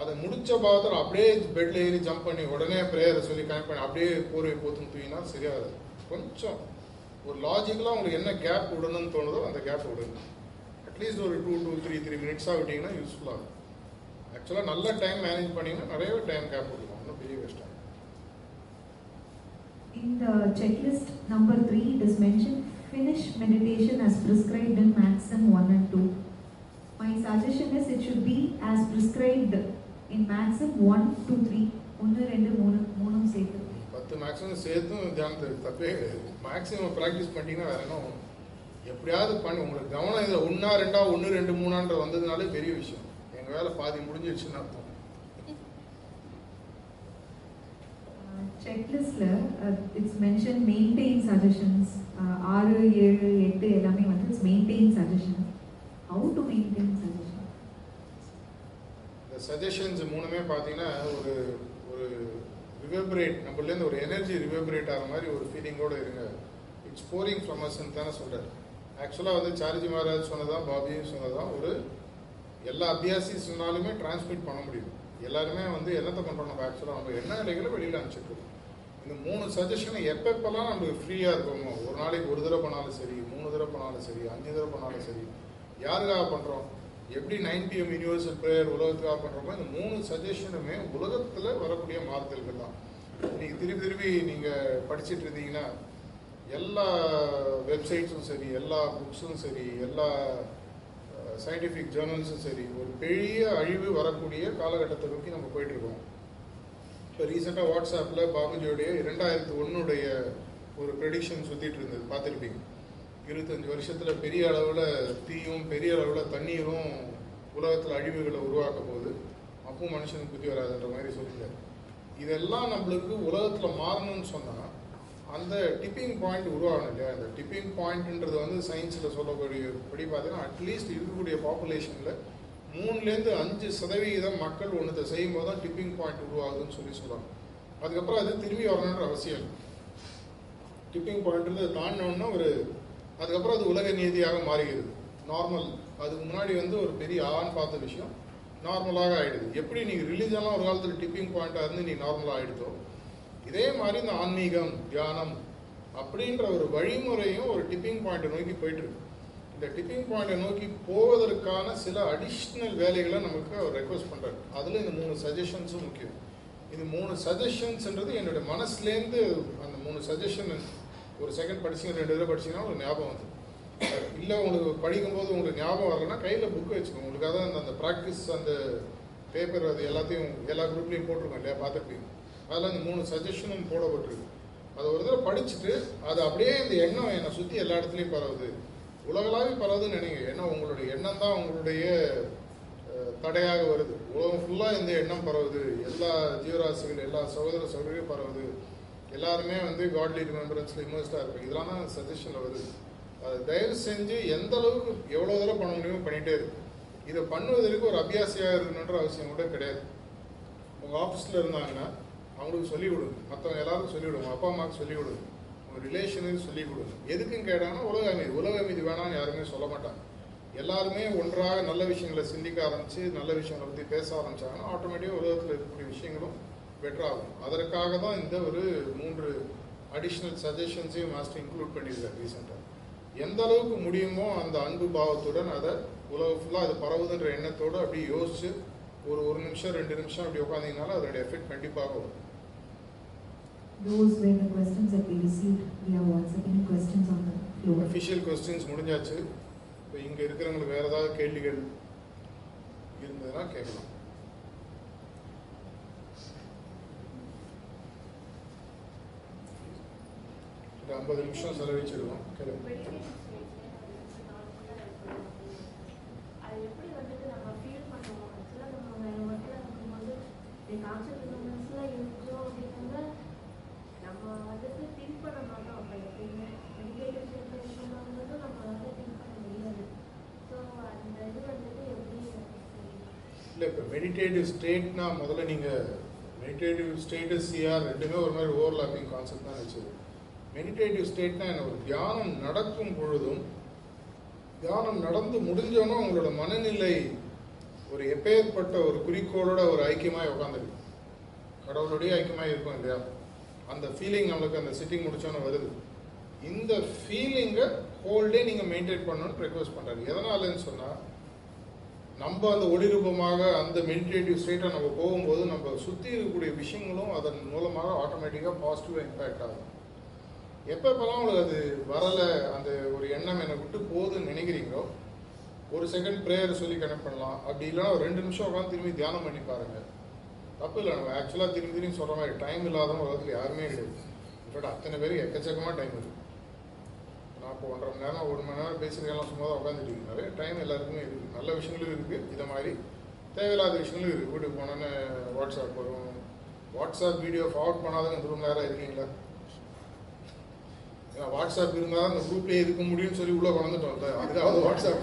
A: அதை முடித்த பாவத்தில் அப்படியே பெட்டில் ஏறி ஜம்ப் பண்ணி உடனே ப்ரேயரை சொல்லி கனெக்ட் பண்ணி அப்படியே போர்வை போத்துன்னு தூங்கினா சரியாது கொஞ்சம் ஒரு லாஜிக்கலாக உங்களுக்கு என்ன கேப் விடணும்னு தோணுதோ அந்த கேப் விடுங்க. அட்லீஸ்ட் ஒரு டூ டூ த்ரீ த்ரீ மினிட்ஸாக விட்டீங்கன்னா யூஸ்ஃபுல்லாக இருக்கும் ஆக்சுவலாக நல்ல டைம் மேனேஜ் பண்ணீங்கன்னா நிறையவே டைம் கேப் கொடுக்கும் ஒன்றும் பெரிய கஷ்டம்
B: In the checklist number three, it is mentioned finish meditation as prescribed in Maxim 1 and 2. My suggestion is it should be as prescribed in Maxim 1 to 3. ஒன்று ரெண்டு மூணு மூணும் சேர்த்து
A: பத்து மேக்ஸிமம் சேர்த்தும் தியானத்துக்கு தப்பே மேக்ஸிமம் ப்ராக்டிஸ் பண்ணிட்டீங்கன்னா வேற என்ன. எப்படியாவது பண்ணி. உங்களுக்கு கவனம் இதில் ஒன்றா ரெண்டா ஒன்று ரெண்டு மூணான்ற வந்ததுனாலே பெரிய விஷயம். எங்கள் வேலை பாதி முடிஞ்சிடுச்சுன்னு அர்த்தம்.
B: செக்லிஸ்ட்ல இட்ஸ் மென்ஷன் மெயின்டைன் சஜஷன்ஸ் ஆறு ஏழு எட்டு எல்லாமே வந்து it's maintain suggestion how to maintain suggestion
A: இந்த சஜஷன்ஸ் மூணுமே பார்த்தீங்கன்னா ஒரு ஒரு ரிவர்பரேட் நம்மளேருந்து ஒரு எனர்ஜி ரிவர்பரேட் ஆகிற மாதிரி ஒரு ஃபீலிங்கோட இருங்க. இட்ஸ் போரிங் ஃப்ரம் அஸ்ன்னு தானே சொல்கிறார் ஆக்சுவலாக வந்து சார்ஜி மகாராஜ் சொன்னதான் பாபியும் சொன்னதான் ஒரு எல்லா அபியாசி சொன்னாலுமே டிரான்ஸ்மிட் பண்ண முடியும். எல்லாருமே வந்து என்னத்தை பண்ணுறோம் நம்ம ஆக்சுவலாக நம்ம என்ன நிலைகளை வெளியில் அனுப்பிச்சிட்டு இந்த மூணு சஜஷனை எப்பப்பெல்லாம் நம்மளுக்கு ஃப்ரீயாக இருக்கோமோ ஒரு நாளைக்கு ஒரு தடவை பண்ணாலும் சரி மூணு தடவை பண்ணாலும் சரி அஞ்சு தடவை பண்ணாலும் சரி யாருக்காக பண்ணுறோம் எப்படி நைன் பிஎம் யூனிவர்சல் ப்ரேயர் உலகத்துக்காக பண்ணுறோமோ இந்த மூணு சஜஷனுமே உலகத்தில் வரக்கூடிய மாறுதல்கள் தான். நீங்கள் திருப்பி திருப்பி நீங்கள் படிச்சுட்டு இருந்தீங்கன்னா எல்லா வெப்சைட்ஸும் சரி எல்லா புக்ஸும் சரி எல்லா சயின்டிஃபிக் ஜேர்னல்ஸும் சரி ஒரு பெரிய அழிவு வரக்கூடிய காலகட்டத்தை நோக்கி நம்ம போயிட்டுருக்கோம். இப்போ ரீசெண்டாக வாட்ஸ்அப்பில் பாபுஜியோடைய இரண்டாயிரத்து ஒன்றுடைய ஒரு ப்ரெடிக்ஷன் சுற்றிட்டு இருந்தது. பார்த்துருப்பீங்க. இருபத்தஞ்சி வருஷத்தில் பெரிய அளவில் தீயும் பெரிய அளவில் தண்ணீரும் உலகத்தில் அழிவுகளை உருவாக்க போகுது. அப்பவும் மனுஷனுக்கு புத்தி வராதுன்ற மாதிரி சொல்லிட்டாரு. இதெல்லாம் நம்மளுக்கு உலகத்தில் மாறணும்னு சொன்னால் அந்த டிப்பிங் பாயிண்ட் உருவாகணும் இல்லையா? அந்த டிப்பிங் பாயிண்ட்ன்றது வந்து சயின்ஸில் சொல்லக்கூடிய படி பார்த்தீங்கன்னா அட்லீஸ்ட் இருக்கக்கூடிய பாப்புலேஷனில் மூணுலேருந்து அஞ்சு சதவிகிதம் மக்கள் ஒன்றத்தை செய்யும் போது தான் டிப்பிங் பாயிண்ட் உருவாகுதுன்னு சொல்லி சொல்லுவாங்க அதுக்கப்புறம் அது திரும்பி வரணுன்ற அவசியம் டிப்பிங் பாயிண்ட்ன்றது தாண்டினோன்னா ஒரு அதுக்கப்புறம் அது உலக நீதியாக மாறுகிறது நார்மல் அதுக்கு முன்னாடி வந்து ஒரு பெரிய ஆண் பார்த்த விஷயம் நார்மலாக ஆயிடுது. எப்படி நீங்கள் ரிலீஜனாக ஒரு காலத்தில் டிப்பிங் பாயிண்ட்டாக இருந்து நீ நார்மலாக ஆகிடுதோ இதே மாதிரி இந்த ஆன்மீகம் தியானம் அப்படின்ற ஒரு வழிமுறையும் ஒரு டிப்பிங் பாயிண்ட்டை நோக்கி போயிட்டு இருக்கு இந்த டிப்பிங் பாயிண்ட்டை நோக்கி போவதற்கான சில அடிஷ்னல் வேலைகளை நமக்கு அவர் ரெக்வஸ்ட் பண்ணுறாரு அதில் இந்த மூணு சஜஷன்ஸும் முக்கியம். இது மூணு சஜஷன்ஸ்ன்றது என்னுடைய மனசுலேருந்து அந்த மூணு சஜஷன் ஒரு செகண்ட் படிச்சிங்க ரெண்டு தடவை படிச்சிங்கன்னா ஒரு ஞாபகம் வந்து இல்லை உங்களுக்கு படிக்கும்போது உங்களுக்கு ஞாபகம் வரலன்னா கையில் புக் வச்சுக்கோங்க. உங்களுக்காக அந்த அந்த ப்ராக்டிஸ் அந்த பேப்பர் அது எல்லாத்தையும் எல்லா குரூப்லேயும் போட்டிருக்கோம் இல்லையா? பார்த்துருப்பீங்க. அதில் அந்த மூணு சஜஷனும் போடப்பட்டிருக்கு. அதை ஒரு தடவை படிச்சுட்டு அது அப்படியே இந்த எண்ணம் என்னை சுற்றி எல்லா இடத்துலையும் பரவுது. உலகளாவே பரவுதுன்னு நினைங்க. ஏன்னா உங்களுடைய எண்ணம் தான் உங்களுடைய தடையாக வருது. உலகம் ஃபுல்லாக இந்த எண்ணம் பரவுது. எல்லா ஜீவராசிகள் எல்லா சகோதர சகோதரியும் பரவுது. எல்லாருமே வந்து காட்லி ரிமெம்பரன்ஸில் இன்வெஸ்டாக இருப்பாங்க. இதெல்லாம் தான் சஜஷனில் வருது. அதை தயவு செஞ்சு எந்த அளவுக்கு எவ்வளோ தடவை பண்ண முடியுமோ பண்ணிகிட்டே இருக்கு இதை பண்ணுவதற்கு ஒரு அபியாசியாக இருக்கணுன்ற அவசியம் கூட கிடையாது. உங்கள் ஆஃபீஸில் இருந்தாங்கன்னா அவங்களுக்கு சொல்லிக் கொடுங்க. மற்றவங்க எல்லாரும் சொல்லிக் கொடுங்க. அப்பா அம்மாவுக்கு சொல்லிக் கொடுங்க. உங்கள் ரிலேஷனுக்கு சொல்லிக் கொடுங்க. எதுக்கும் கேட்டாங்கன்னா உலக அமைதி உலக அமைதி வேணாம்னு யாருமே சொல்ல மாட்டாங்க. எல்லாருமே ஒன்றாக நல்ல விஷயங்களை சிந்திக்க ஆரம்பித்து நல்ல விஷயங்களை பற்றி பேச ஆரம்பிச்சாங்கன்னா ஆட்டோமேட்டிக்காக உலகத்தில் இருக்கக்கூடிய விஷயங்களும் பெட்டராகும் அதற்காக தான் இந்த ஒரு மூன்று அடிஷ்னல் சஜஷன்ஸையும் மாஸ்டர் இன்க்ளூட் பண்ணியிருக்காரு ரீசெண்டாக எந்த அளவுக்கு முடியுமோ அந்த அன்பு பாவத்துடன் அதை உலக ஃபுல்லாக அது பரவுதுன்ற எண்ணத்தோடு அப்படியே யோசிச்சு ஒரு ஒரு நிமிஷம் ரெண்டு நிமிஷம் அப்படி உட்காந்திங்கனால அதோட எஃபெக்ட் கண்டிப்பாக வரும்.
B: Those were the questions that we received. Via WhatsApp. Any questions on the floor?
A: Official questions முடிஞ்சாச்சு. இப்போ இங்கே இருக்கிறவங்களுக்கு வேறு ஏதாவது கேள்விகள் இருந்ததுன்னா கேட்கலாம். ஐம்பது நிமிஷம் செலவழிச்சிடுவோம் கேளுங்க
C: அது எப்படி வந்துட்டு
A: இல்லை இப்போ மெடிடேட்டிவ் ஸ்டேட்னா முதல்ல நீங்கள் மெடிடேட்டிவ் ஸ்டேட்டு சிஆர் ரெண்டுமே ஒரு மாதிரி ஓவர்லாப்பிங் கான்செப்ட் தான் வச்சுது. மெடிடேட்டிவ் ஸ்டேட்னா என்ன? ஒரு தியானம் நடக்கும் பொழுதும் தியானம் நடந்து முடிஞ்சோன்னா உங்களோட மனநிலை ஒரு எப்பேற்பட்ட ஒரு குறிக்கோளோட ஒரு ஐக்கியமாக உட்காந்துருக்கு கடவுளுடைய ஐக்கியமாக இருக்கும் இல்லையா? அந்த ஃபீலிங் நம்மளுக்கு அந்த சிட்டிங் முடிச்சோன்னு வருது. இந்த ஃபீலிங்கை ஹோல் டே நீங்கள் மெயின்டைன் பண்ணணும்னு ரெக்வஸ்ட் பண்ணுறாரு எதனாலன்னு சொன்னால் நம்ம அந்த ஒளிரூபமாக அந்த மெடிடேட்டிவ் ஸ்டேட்டாக நம்ம போகும்போது நம்ம சுற்றி இருக்கக்கூடிய விஷயங்களும் அதன் மூலமாக ஆட்டோமேட்டிக்காக பாசிட்டிவாக இம்பேக்ட் ஆகும். எப்போ எப்போல்லாம் உங்களுக்கு அது வரலை அந்த ஒரு எண்ணம் என்னை விட்டு போகுதுன்னு நினைக்கிறீங்களோ ஒரு செகண்ட் ப்ரேயர் சொல்லி கனெக்ட் பண்ணலாம். அப்படி இல்லைன்னா ஒரு ரெண்டு நிமிஷம் உட்காந்து திரும்பி தியானம் பண்ணி பாருங்கள் தப்பு இல்லை நம்ம ஆக்சுவலாக திரும்பி திரும்பி சொல்கிற மாதிரி டைம் இல்லாதவங்க உலகத்தில் யாருமே கிடையாது. இன்ஃபேக்ட் அத்தனை பேருக்கு எக்கச்சக்கமாக டைம் இருக்குது நான் இப்போ ஒன்றரை மணி நேரம் ஒரு மணி நேரம் பேசுகிறதெல்லாம் சும்மா தான் உட்காந்துட்டு இருக்கேன் டைம் எல்லாருக்குமே இருக்குது நல்ல விஷயங்களும் இருக்குது இதை மாதிரி தேவையில்லாத விஷயங்களும் இருக்குது வீட்டுக்கு போனோன்னு வாட்ஸ்அப் வரும். வாட்ஸ்அப் வீடியோ ஃபார்வர்ட் பண்ணாதவங்க இந்த ரூம் நேரம் இருக்கீங்களா? ஏன்னா வாட்ஸ்அப் இருந்தால் அந்த குரூப்லேயே இருக்க முடியும்னு சொல்லி உள்ளே வளர்ந்துட்டோம் அதுக்காவது வாட்ஸ்அப்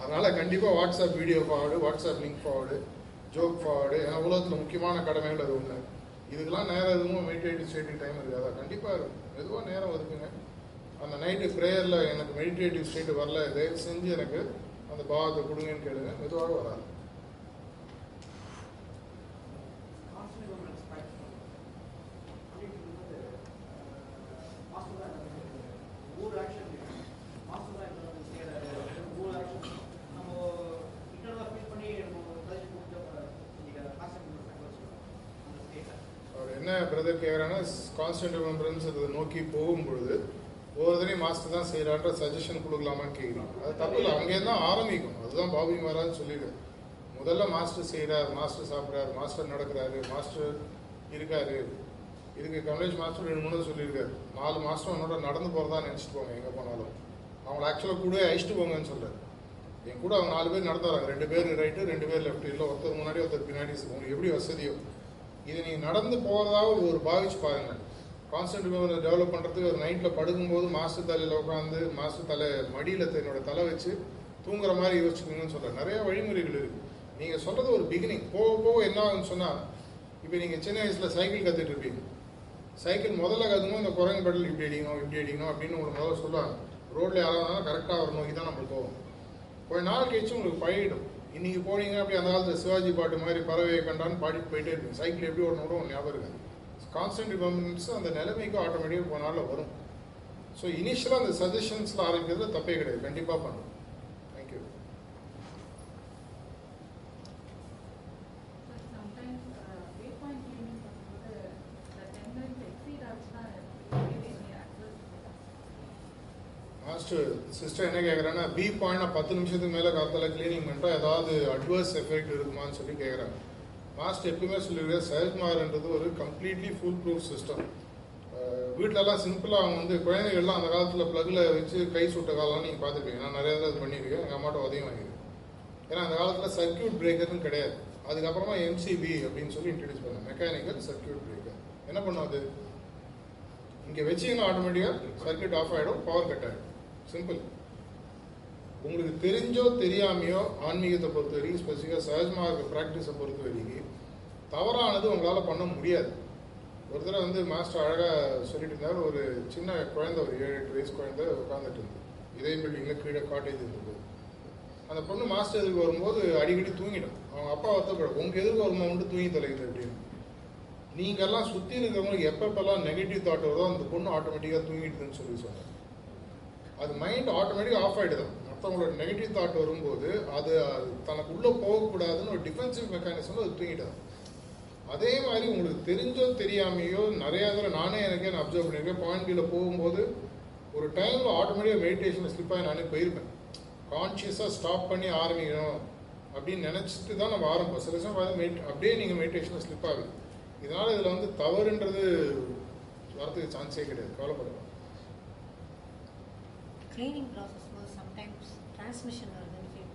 A: அதனால் கண்டிப்பாக WhatsApp video forward WhatsApp link forward joke forward ஏன்னா உலகத்தில் முக்கியமான கடமைகள் அது ஒன்று இதுக்கெல்லாம் நேரம் எதுவும் மெடிடேட்டிவ் ஸ்டேட்டிங் டைம் இருக்காதா? கண்டிப்பாக இருக்கும். மெதுவாக நேரம் ஒதுக்குங்க. அந்த நைட்டு ப்ரேயரில் எனக்கு மெடிடேட்டிவ் ஸ்டேட் வரல. தயவு செஞ்சு எனக்கு அந்த பாவத்தை கொடுங்கன்னு கேளுங்க. மெதுவாக வராது. என்ன பிரதர் கேட்குறாங்கன்னா கான்ஸ்டன்ட் ரிமெம்பரன்ஸ் அதை நோக்கி ஒவ்வொரு ஒவ்வொருத்தரையும் மாஸ்டர் தான் செய்கிறான்ற சஜஷன் கொடுக்கலாமான்னு கேட்குறாங்க அது தப்பு இல்லை அங்கேருந்து தான் ஆரம்பிக்கும். அதுதான் பாபி மகாராஜ் சொல்லிடு. முதல்ல மாஸ்டர் செய்கிறார் மாஸ்டர் சாப்பிட்றாரு மாஸ்டர் நடக்கிறாரு மாஸ்டர் இருக்காரு. இதுக்கு கமலேஷ் மாஸ்டர் ரெண்டு மூணு சொல்லியிருக்காரு. நாலு மாஸ்டர் உன்னோட நடந்து போகிறதா நினச்சிட்டு போங்க எங்கே போனாலும். அவங்கள ஆக்சுவலாக கூட அழிச்சிட்டு போங்கன்னு சொல்கிறார் என் கூட அவங்க நாலு பேர் நடந்து வராங்க. ரெண்டு பேர் ரைட்டு ரெண்டு பேர் லெஃப்ட் இல்லை ஒருத்தர் முன்னாடி ஒருத்தர் பின்னாடி. உங்களுக்கு எப்படி வசதியோ இது நீங்கள் நடந்து போகிறதாக ஒரு பாவிச்சு பாருங்க. கான்சென்ட் டெவலப் பண்ணுறதுக்கு ஒரு நைட்டில் படுக்கும்போது மாசு தலையில் உட்காந்து மாசு தலை மடியில் தன்னோட தலை வச்சு தூங்குற மாதிரி யோசிச்சுக்கோங்கன்னு சொல்கிறேன் நிறைய வழிமுறைகள் இருக்குது நீங்கள் சொல்கிறது ஒரு பிகினிங் போக போக என்ன ஆகுன்னு சொன்னால் இப்போ நீங்கள் சின்ன வயசில் சைக்கிள் கற்றுட்டு இருப்பீங்க. சைக்கிள் முதல்ல கற்றுக்கும் இந்த குரங்கு பெடல் இப்படி அடிக்கணும் இப்படி அடிக்கணும் அப்படின்னு உங்களுக்கு முதல்ல சொல்லுவாங்க. ரோட்டில் யாராவது கரெக்டாக வரணும் இதுதான் தான் போகும் போவோம். கொஞ்ச நாள் கழிச்சு உங்களுக்கு பழகிடும். இன்னைக்கு போனீங்க அப்படி அந்த காலத்தில் சிவாஜி பாட்டு மாதிரி பறவையை கண்டான்னு பாடிட்டு போயிட்டே இருக்கும் சைக்கிள் எப்படி ஓடணும் கூட ஞாபகம் இருக்காது கான்ஸ்டன்ட் ரிமெம்பரன்ஸ் அந்த நிலைமைக்கு ஆட்டோமேட்டிக்காக போன நாளில் வரும். ஸோ இனிஷியலாக அந்த சஜஷன்ஸில் ஆரம்பிக்கிறது தப்பே கிடையாது. கண்டிப்பாக பண்ணும் thank you
D: sometimes uh, waypoint cleaning பண்ணும்போது the ten minutes exceed ஆச்சுன்னா really access
A: ஃபஸ்ட்டு சிஸ்டர் என்ன கேட்குறாங்கன்னா பி பாயிண்ட் பத்து நிமிஷத்துக்கு மேலே காத்தால க்ளீனிங் பண்ணிட்டால் ஏதாவது அட்வர்ஸ் எஃபெக்ட் இருக்குமான்னு சொல்லி கேட்குறாங்க மாஸ்டர் எப்பவுமே சொல்லியிருக்காரு சைல்மார்ன்றது ஒரு கம்ப்ளீட்லி ஃபுல் ப்ரூஃப் சிஸ்டம் வீட்டிலலாம் சிம்பிளாக அவங்க வந்து குழந்தைகள்லாம் அந்த காலத்தில் ப்ளக்கில் வச்சு கை சுட்ட காலம் நீங்கள் பார்த்துருப்பீங்க. நான் நிறைய தடவை இது பண்ணியிருக்கேன் எங்கள் அம்மாட்ட உதவி வாங்கியிருக்கேன் ஏன்னா அந்த காலத்தில் சர்க்கியூட் பிரேக்கர்னு கிடையாது. அதுக்கப்புறமா எம்சிபி அப்படின்னு சொல்லி இன்ட்ரடியூஸ் பண்ணேன் மெக்கானிக்கல் சர்க்கியூட் பிரேக்கர் என்ன பண்ணும் அது? இங்கே வச்சிங்கன்னா ஆட்டோமேட்டிக்காக சர்க்கியூட் ஆஃப் ஆகிடும் பவர் கட் ஆகிடும் சிம்பிள் உங்களுக்கு தெரிஞ்சோ தெரியாமையோ ஆன்மீகத்தை பொறுத்த வரைக்கும் ஸ்பெசிஃபிக்காக சகஜமாக ப்ராக்டிஸை பொறுத்த வரைக்கும் தவறானது உங்களால் பண்ண முடியாது. ஒரு தடவை வந்து மாஸ்டர் அழகாக சொல்லிட்டு இருந்தார் ஒரு சின்ன குழந்தை ஒரு ஏழு எட்டு வயசு குழந்தை உட்காந்துட்டு இருந்தது இதே பில்டிங்கில் கீழே காட்டேஜ் இருந்தது அந்த பொண்ணு மாஸ்டர் எதுக்கு வரும்போது அடிக்கடி தூங்கிடும். அவங்க அப்பா வருத்தப்படும். உங்கள் எதுக்கு வருமா? மட்டும் தூங்கி தொலைக்குது அப்படின்னு. நீங்கள்லாம் சுற்றி இருக்கிறவங்களுக்கு எப்பப்பெல்லாம் நெகட்டிவ் தாட் வருதோ அந்த பொண்ணு ஆட்டோமேட்டிக்காக தூங்கிடுதுன்னு சொல்லி சொன்னாங்க அது மைண்ட் ஆட்டோமேட்டிக்காக ஆஃப் ஆகிடுது மற்றவங்களோட நெகட்டிவ் தாட் வரும்போது அது தனக்கு உள்ளே போகக்கூடாதுன்னு ஒரு டிஃபென்சிவ் மெக்கானிசம் அது தூங்கிட்டதான் அதே மாதிரி உங்களுக்கு தெரிஞ்சோ தெரியாமையோ நிறைய தடவை நானே எனக்கே நான் அப்சர்வ் பண்ணியிருக்கேன். பாயிண்ட் கீழே போகும்போது ஒரு டைமில் ஆட்டோமேட்டிக்காக மெடிடேஷன் ஸ்லிப்பாக நானே போயிருப்பேன். கான்ஷியஸாக ஸ்டாப் பண்ணி ஆரம்பிக்கணும் அப்படின்னு நினச்சிட்டு தான் நம்ம ஆரம்பம் சில சமயம் பார்த்து அப்படியே நீங்கள் மெடிடேஷனில் ஸ்லிப் ஆகுது இதனால் இதில் வந்து தவறுன்றது வரத்துக்கு சான்ஸே கிடையாது. கவலைப்படலாம்
E: க்ளீனிங் ப்ராசஸ் போது சம்டைம்ஸ் டிரான்ஸ்மிஷன் வருதுன்னு ஃபீல்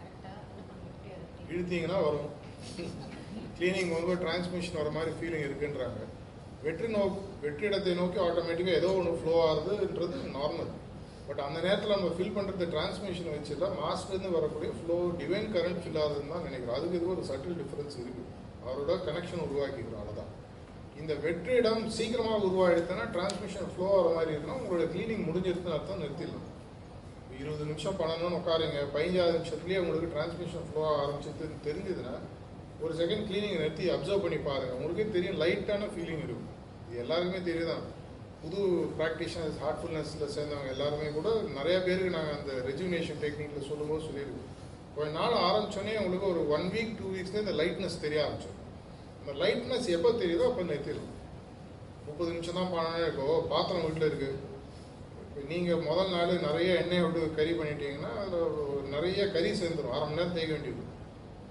E: கரெக்டாக என்ன
A: இழுத்தீங்கன்னா வரும். க்ளீனிங் வந்து டிரான்ஸ்மிஷன் வர மாதிரி ஃபீலிங் இருக்குன்றாங்க. வெற்றி நோ வெற்றிடத்தை நோக்கி ஆட்டோமேட்டிக்காக ஏதோ ஒன்று ஃப்ளோ ஆகுதுன்றது நார்மல் பட் அந்த நேரத்தில் நம்ம ஃபில் பண்ணுறது டிரான்ஸ்மிஷன் தான் மாஸ்லேருந்து வரக்கூடிய ஃப்ளோ டிவைன் கரண்ட் ஃபில் ஆகுதுன்னு தான் நினைக்கிறோம். அதுக்கு இது ஒரு சட்டில் டிஃப்ரென்ஸ் இருக்குது அவரோட கனெக்ஷன் உருவாக்கிக்கிறோம். இந்த வெற்றிடம் சீக்கிரமாக உருவாயிடுச்சுன்னா டிரான்ஸ்மிஷன் ஃப்ளோ ஆகிற மாதிரி இருக்குன்னா உங்களோட க்ளீனிங் முடிஞ்சிருக்குன்னு அர்த்தம் நிறுத்திடலாம். இருபது நிமிஷம் பண்ணணும்னு உட்காருங்க பதினஞ்சாவது நிமிஷத்துலேயே உங்களுக்கு டிரான்ஸ்மிஷன் ஃப்ளோ ஆரம்பிச்சதுன்னு தெரிஞ்சதுன்னா ஒரு செகண்ட் க்ளீனிங் நிறுத்தி அப்சர்வ் பண்ணி பாருங்கள் உங்களுக்கே தெரியும் லைட்டான ஃபீலிங் இருக்கும். இது எல்லாருக்குமே தெரியுதான். புது ப்ராக்டிஷனர்ஸ் ஹார்ட்ஃபுல்னஸில் சேர்ந்தவங்க எல்லாருமே கூட நிறைய பேருக்கு நாங்கள் அந்த ரெஜுனேஷன் டெக்னிக்கில் சொல்லும்போது சொல்லியிருக்கோம். கொஞ்ச நாள் ஆரம்பிச்சோன்னே உங்களுக்கு ஒரு ஒன் வீக் டூ வீக்ஸ்லேயே இந்த லைட்னஸ் தெரிய ஆரம்பிச்சோம் அந்த லைட்னஸ் எப்போ தெரியுதோ அப்போ நிறுத்திடலாம் முப்பது நிமிஷம் தான் பண்ணணும் இருக்கும் பாத்திரம் வீட்டில் இருக்குது இப்போ நீங்கள் முதல் நாள் நிறைய எண்ணெய் விட்டு கறி பண்ணிட்டீங்கன்னா அதில் நிறைய கறி சேர்ந்துடும் அரை மணி நேரம் தேய்க்க வேண்டியது.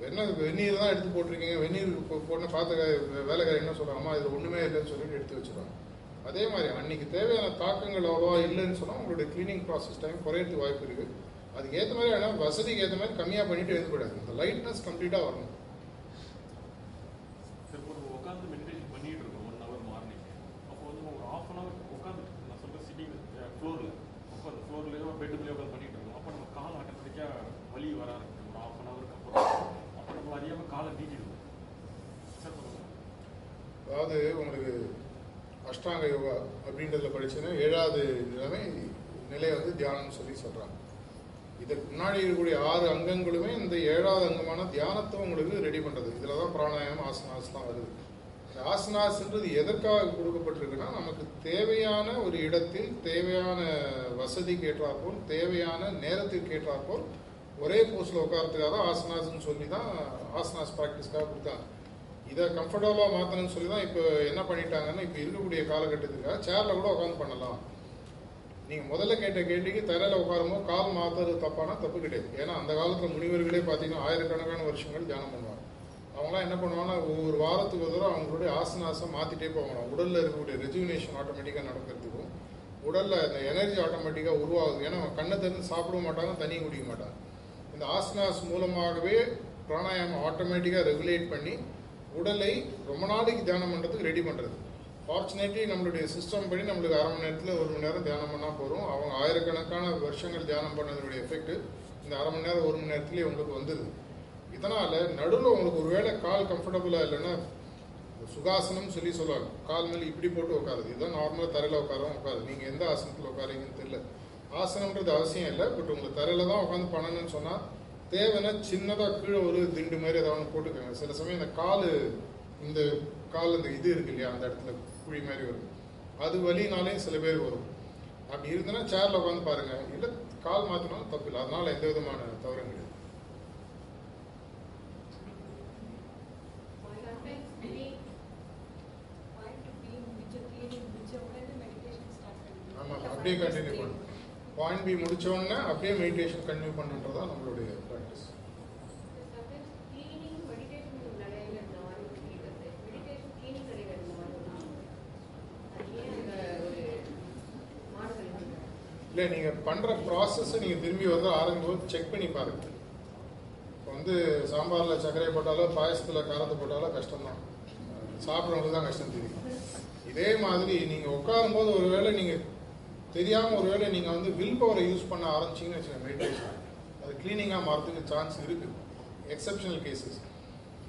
A: என்ன வெந்நீர் தான் எடுத்து போட்டிருக்கீங்க. வெந்நீர் போ- போட்டு பார்த்த வே- வேலைக்காரர் என்ன சொல்கிறாங்க இது ஒன்றுமே இல்லைன்னு சொல்லிட்டு எடுத்து வச்சுருவாங்க. அதே மாதிரி அன்றைக்கி தேவையான தாக்கங்கள் அவ்வளோவா இல்லைன்னு சொன்னால் உங்களுடைய க்ளீனிங் ப்ராசஸ் டைம் குறையிறதுக்கு வாய்ப்பு இருக்குது அதுக்கு ஏற்ற மாதிரி ஆனால் வசதிக்கு ஏற்ற மாதிரி கம்மியாக பண்ணிட்டு எழுதக்கூடாது இந்த லைட்னஸ் கம்ப்ளீட்டாக வரணும்
F: சரி இப்போ நம்ம உட்காந்து மெடிடேஷன் பண்ணிட்டு இருக்கோம் ஒன் ஹவர் மார்னிங் அப்போ வந்து ஒரு ஆஃப் அன் ஹவர் உட்காந்து நான் சொல்ற சிட்டிங் ஃப்ளோரில் உட்காந்து பெட்டு பெட்டுக்குள்ளேயோ உட்காந்து பண்ணிட்டு இருக்கோம் அப்போ நம்ம கால் ஆட்டோமேட்டிக்காக வலி வர ஆரம்பிக்கும் ஒரு ஆஃப் அன் ஹவருக்கு அப்புறம். அப்போ நம்ம அறியாமல் காலை நீட்டிடுவோம். சார்
A: அதாவது உங்களுக்கு அஷ்டாங்க யோகா அப்படின்றதுல படிச்சுன்னா ஏழாவது நிலைமை நிலையை வந்து தியானம்னு சொல்லி சொல்கிறாங்க இதுக்கு முன்னாடி இருக்கக்கூடிய ஆறு அங்கங்களுமே இந்த ஏழாவது அங்கமான தியானத்தை உங்களுக்கு ரெடி பண்ணுறது இதில் தான் பிராணாயம் ஆசனாஸ்லாம் வருது. ஆசனாஸ்ன்றது எதற்காக கொடுக்கப்பட்டிருக்குன்னா நமக்கு தேவையான ஒரு இடத்தில் தேவையான வசதிக்கு ஏற்றாற்போல் தேவையான நேரத்திற்கு ஏற்றாற்போல் ஒரே போஸ்டில் உட்காரத்துக்காக தான் ஆசனாஸ்ன்னு சொல்லி தான் ஆசனாஸ் ப்ராக்டிஸ்க்காக கொடுத்தாங்க. இதை கம்ஃபர்டபுளாக மாற்றணும்னு சொல்லி தான் இப்போ என்ன பண்ணிட்டாங்கன்னா இப்போ இருக்கக்கூடிய காலகட்டத்துக்காக சேரில் கூட உட்காந்து பண்ணலாம். நீங்கள் முதல்ல கேட்ட கேள்விக்கு தரையில் உட்காரும்போது கால் மாற்றுறது தப்பானா தப்பு கிடையாது. ஏன்னா அந்த காலத்தில் முனிவர்களே பார்த்தீங்கன்னா ஆயிரக்கணக்கான வருஷங்கள் தியானம் பண்ணுவாங்க. அவங்களாம் என்ன பண்ணுவாங்கன்னா ஒவ்வொரு வாரத்துக்கு ஒரு தடவை அவங்களுடைய ஆசனாசம் மாற்றிட்டே போவாங்க. உடலில் இருக்கக்கூடிய ரெஜுவினேஷன் ஆட்டோமேட்டிக்காக நடக்கிறதுக்கும் உடலில் அந்த எனர்ஜி ஆட்டோமேட்டிக்காக உருவாகுது. ஏன்னா கண்ணை திறந்து சாப்பிட மாட்டாங்க தண்ணி குடிக்க மாட்டாங்க. இந்த ஆசனாஸ் மூலமாகவே பிராணாயாமம் ஆட்டோமேட்டிக்காக ரெகுலேட் பண்ணி உடலை ரொம்ப நாளைக்கு தியானம் பண்ணுறதுக்கு ரெடி பண்ணுறது ஃபார்ச்சுனேட்லி நம்மளுடைய சிஸ்டம் படி நம்மளுக்கு அரை மணி நேரத்தில் ஒரு மணி நேரம் தியானம் பண்ணால் போதும். அவங்க ஆயிரக்கணக்கான வருஷங்கள் தியானம் பண்ணதனுடைய எஃபெக்ட் இந்த அரை மணி நேரம் ஒரு மணி நேரத்துலேயே உங்களுக்கு வந்துடுது இதனால் நடுவில் உங்களுக்கு ஒருவேளை கால் கம்ஃபர்டபுளாக இல்லைன்னா சுகாசனம் சொல்லி சொல்லுவாங்க. கால் மேலே இப்படி போட்டு உட்காருது இதுதான் நார்மலாக தரையில் உட்காரவும் உட்காரு நீங்கள் எந்த ஆசனத்தில் உட்காரீங்கன்னு தெரியல. ஆசனம்ன்றது அவசியம் இல்லை பட் உங்களுக்கு தரையில் தான் உட்காந்து பண்ணணும்னு சொன்னால் தேவைன்னா சின்னதாக கீழே ஒரு திண்டு மாதிரி ஏதாவது போட்டுக்கோங்க. சில சமயம் இந்த கால் இந்த கால் இந்த இது இருக்கு இல்லையா அந்த இடத்துல குழி மாதிரி வரும். அது வழினாலேயும் சில பேர் வரும். அப்படி இருந்தனா சேரில் உட்காந்து பாருங்க. இல்லை கால் மாற்றினாலும் தப்பு இல்லை அதனால் எந்த விதமான தவறும் கிடையாது ஆமாம் அப்படியே கண்டினியூ பண்ணணும் பாயிண்ட் பி முடிச்சோடனே அப்படியே மெடிடேஷன் கண்டினியூ பண்ணுன்றதான் நம்மளுடைய ப்ராக்டிஸ் இல்லை நீங்கள் பண்ணுற ப்ராசஸை நீங்கள் திரும்பி வந்து ஆரம்பிக்கும்போது செக் பண்ணி பாருங்க. இப்போ வந்து சாம்பாரில் சர்க்கரை போட்டாலோ பாயசத்தில் காரத்தை போட்டாலோ கஷ்டம்தான். சாப்பிட்றவங்களுக்கு தான் கஷ்டம் தெரியும். இதே மாதிரி நீங்கள் உட்காரும்போது ஒருவேளை நீங்கள் தெரியாமல் ஒருவேளை நீங்கள் வந்து வில் பவரை யூஸ் பண்ண ஆரம்பிச்சிங்கன்னு வச்சுக்கோங்க மெடிடேஷன் அது க்ளீனிங்காக மாறதுக்கு சான்ஸ் இருக்குது எக்ஸப்ஷனல் கேசஸ்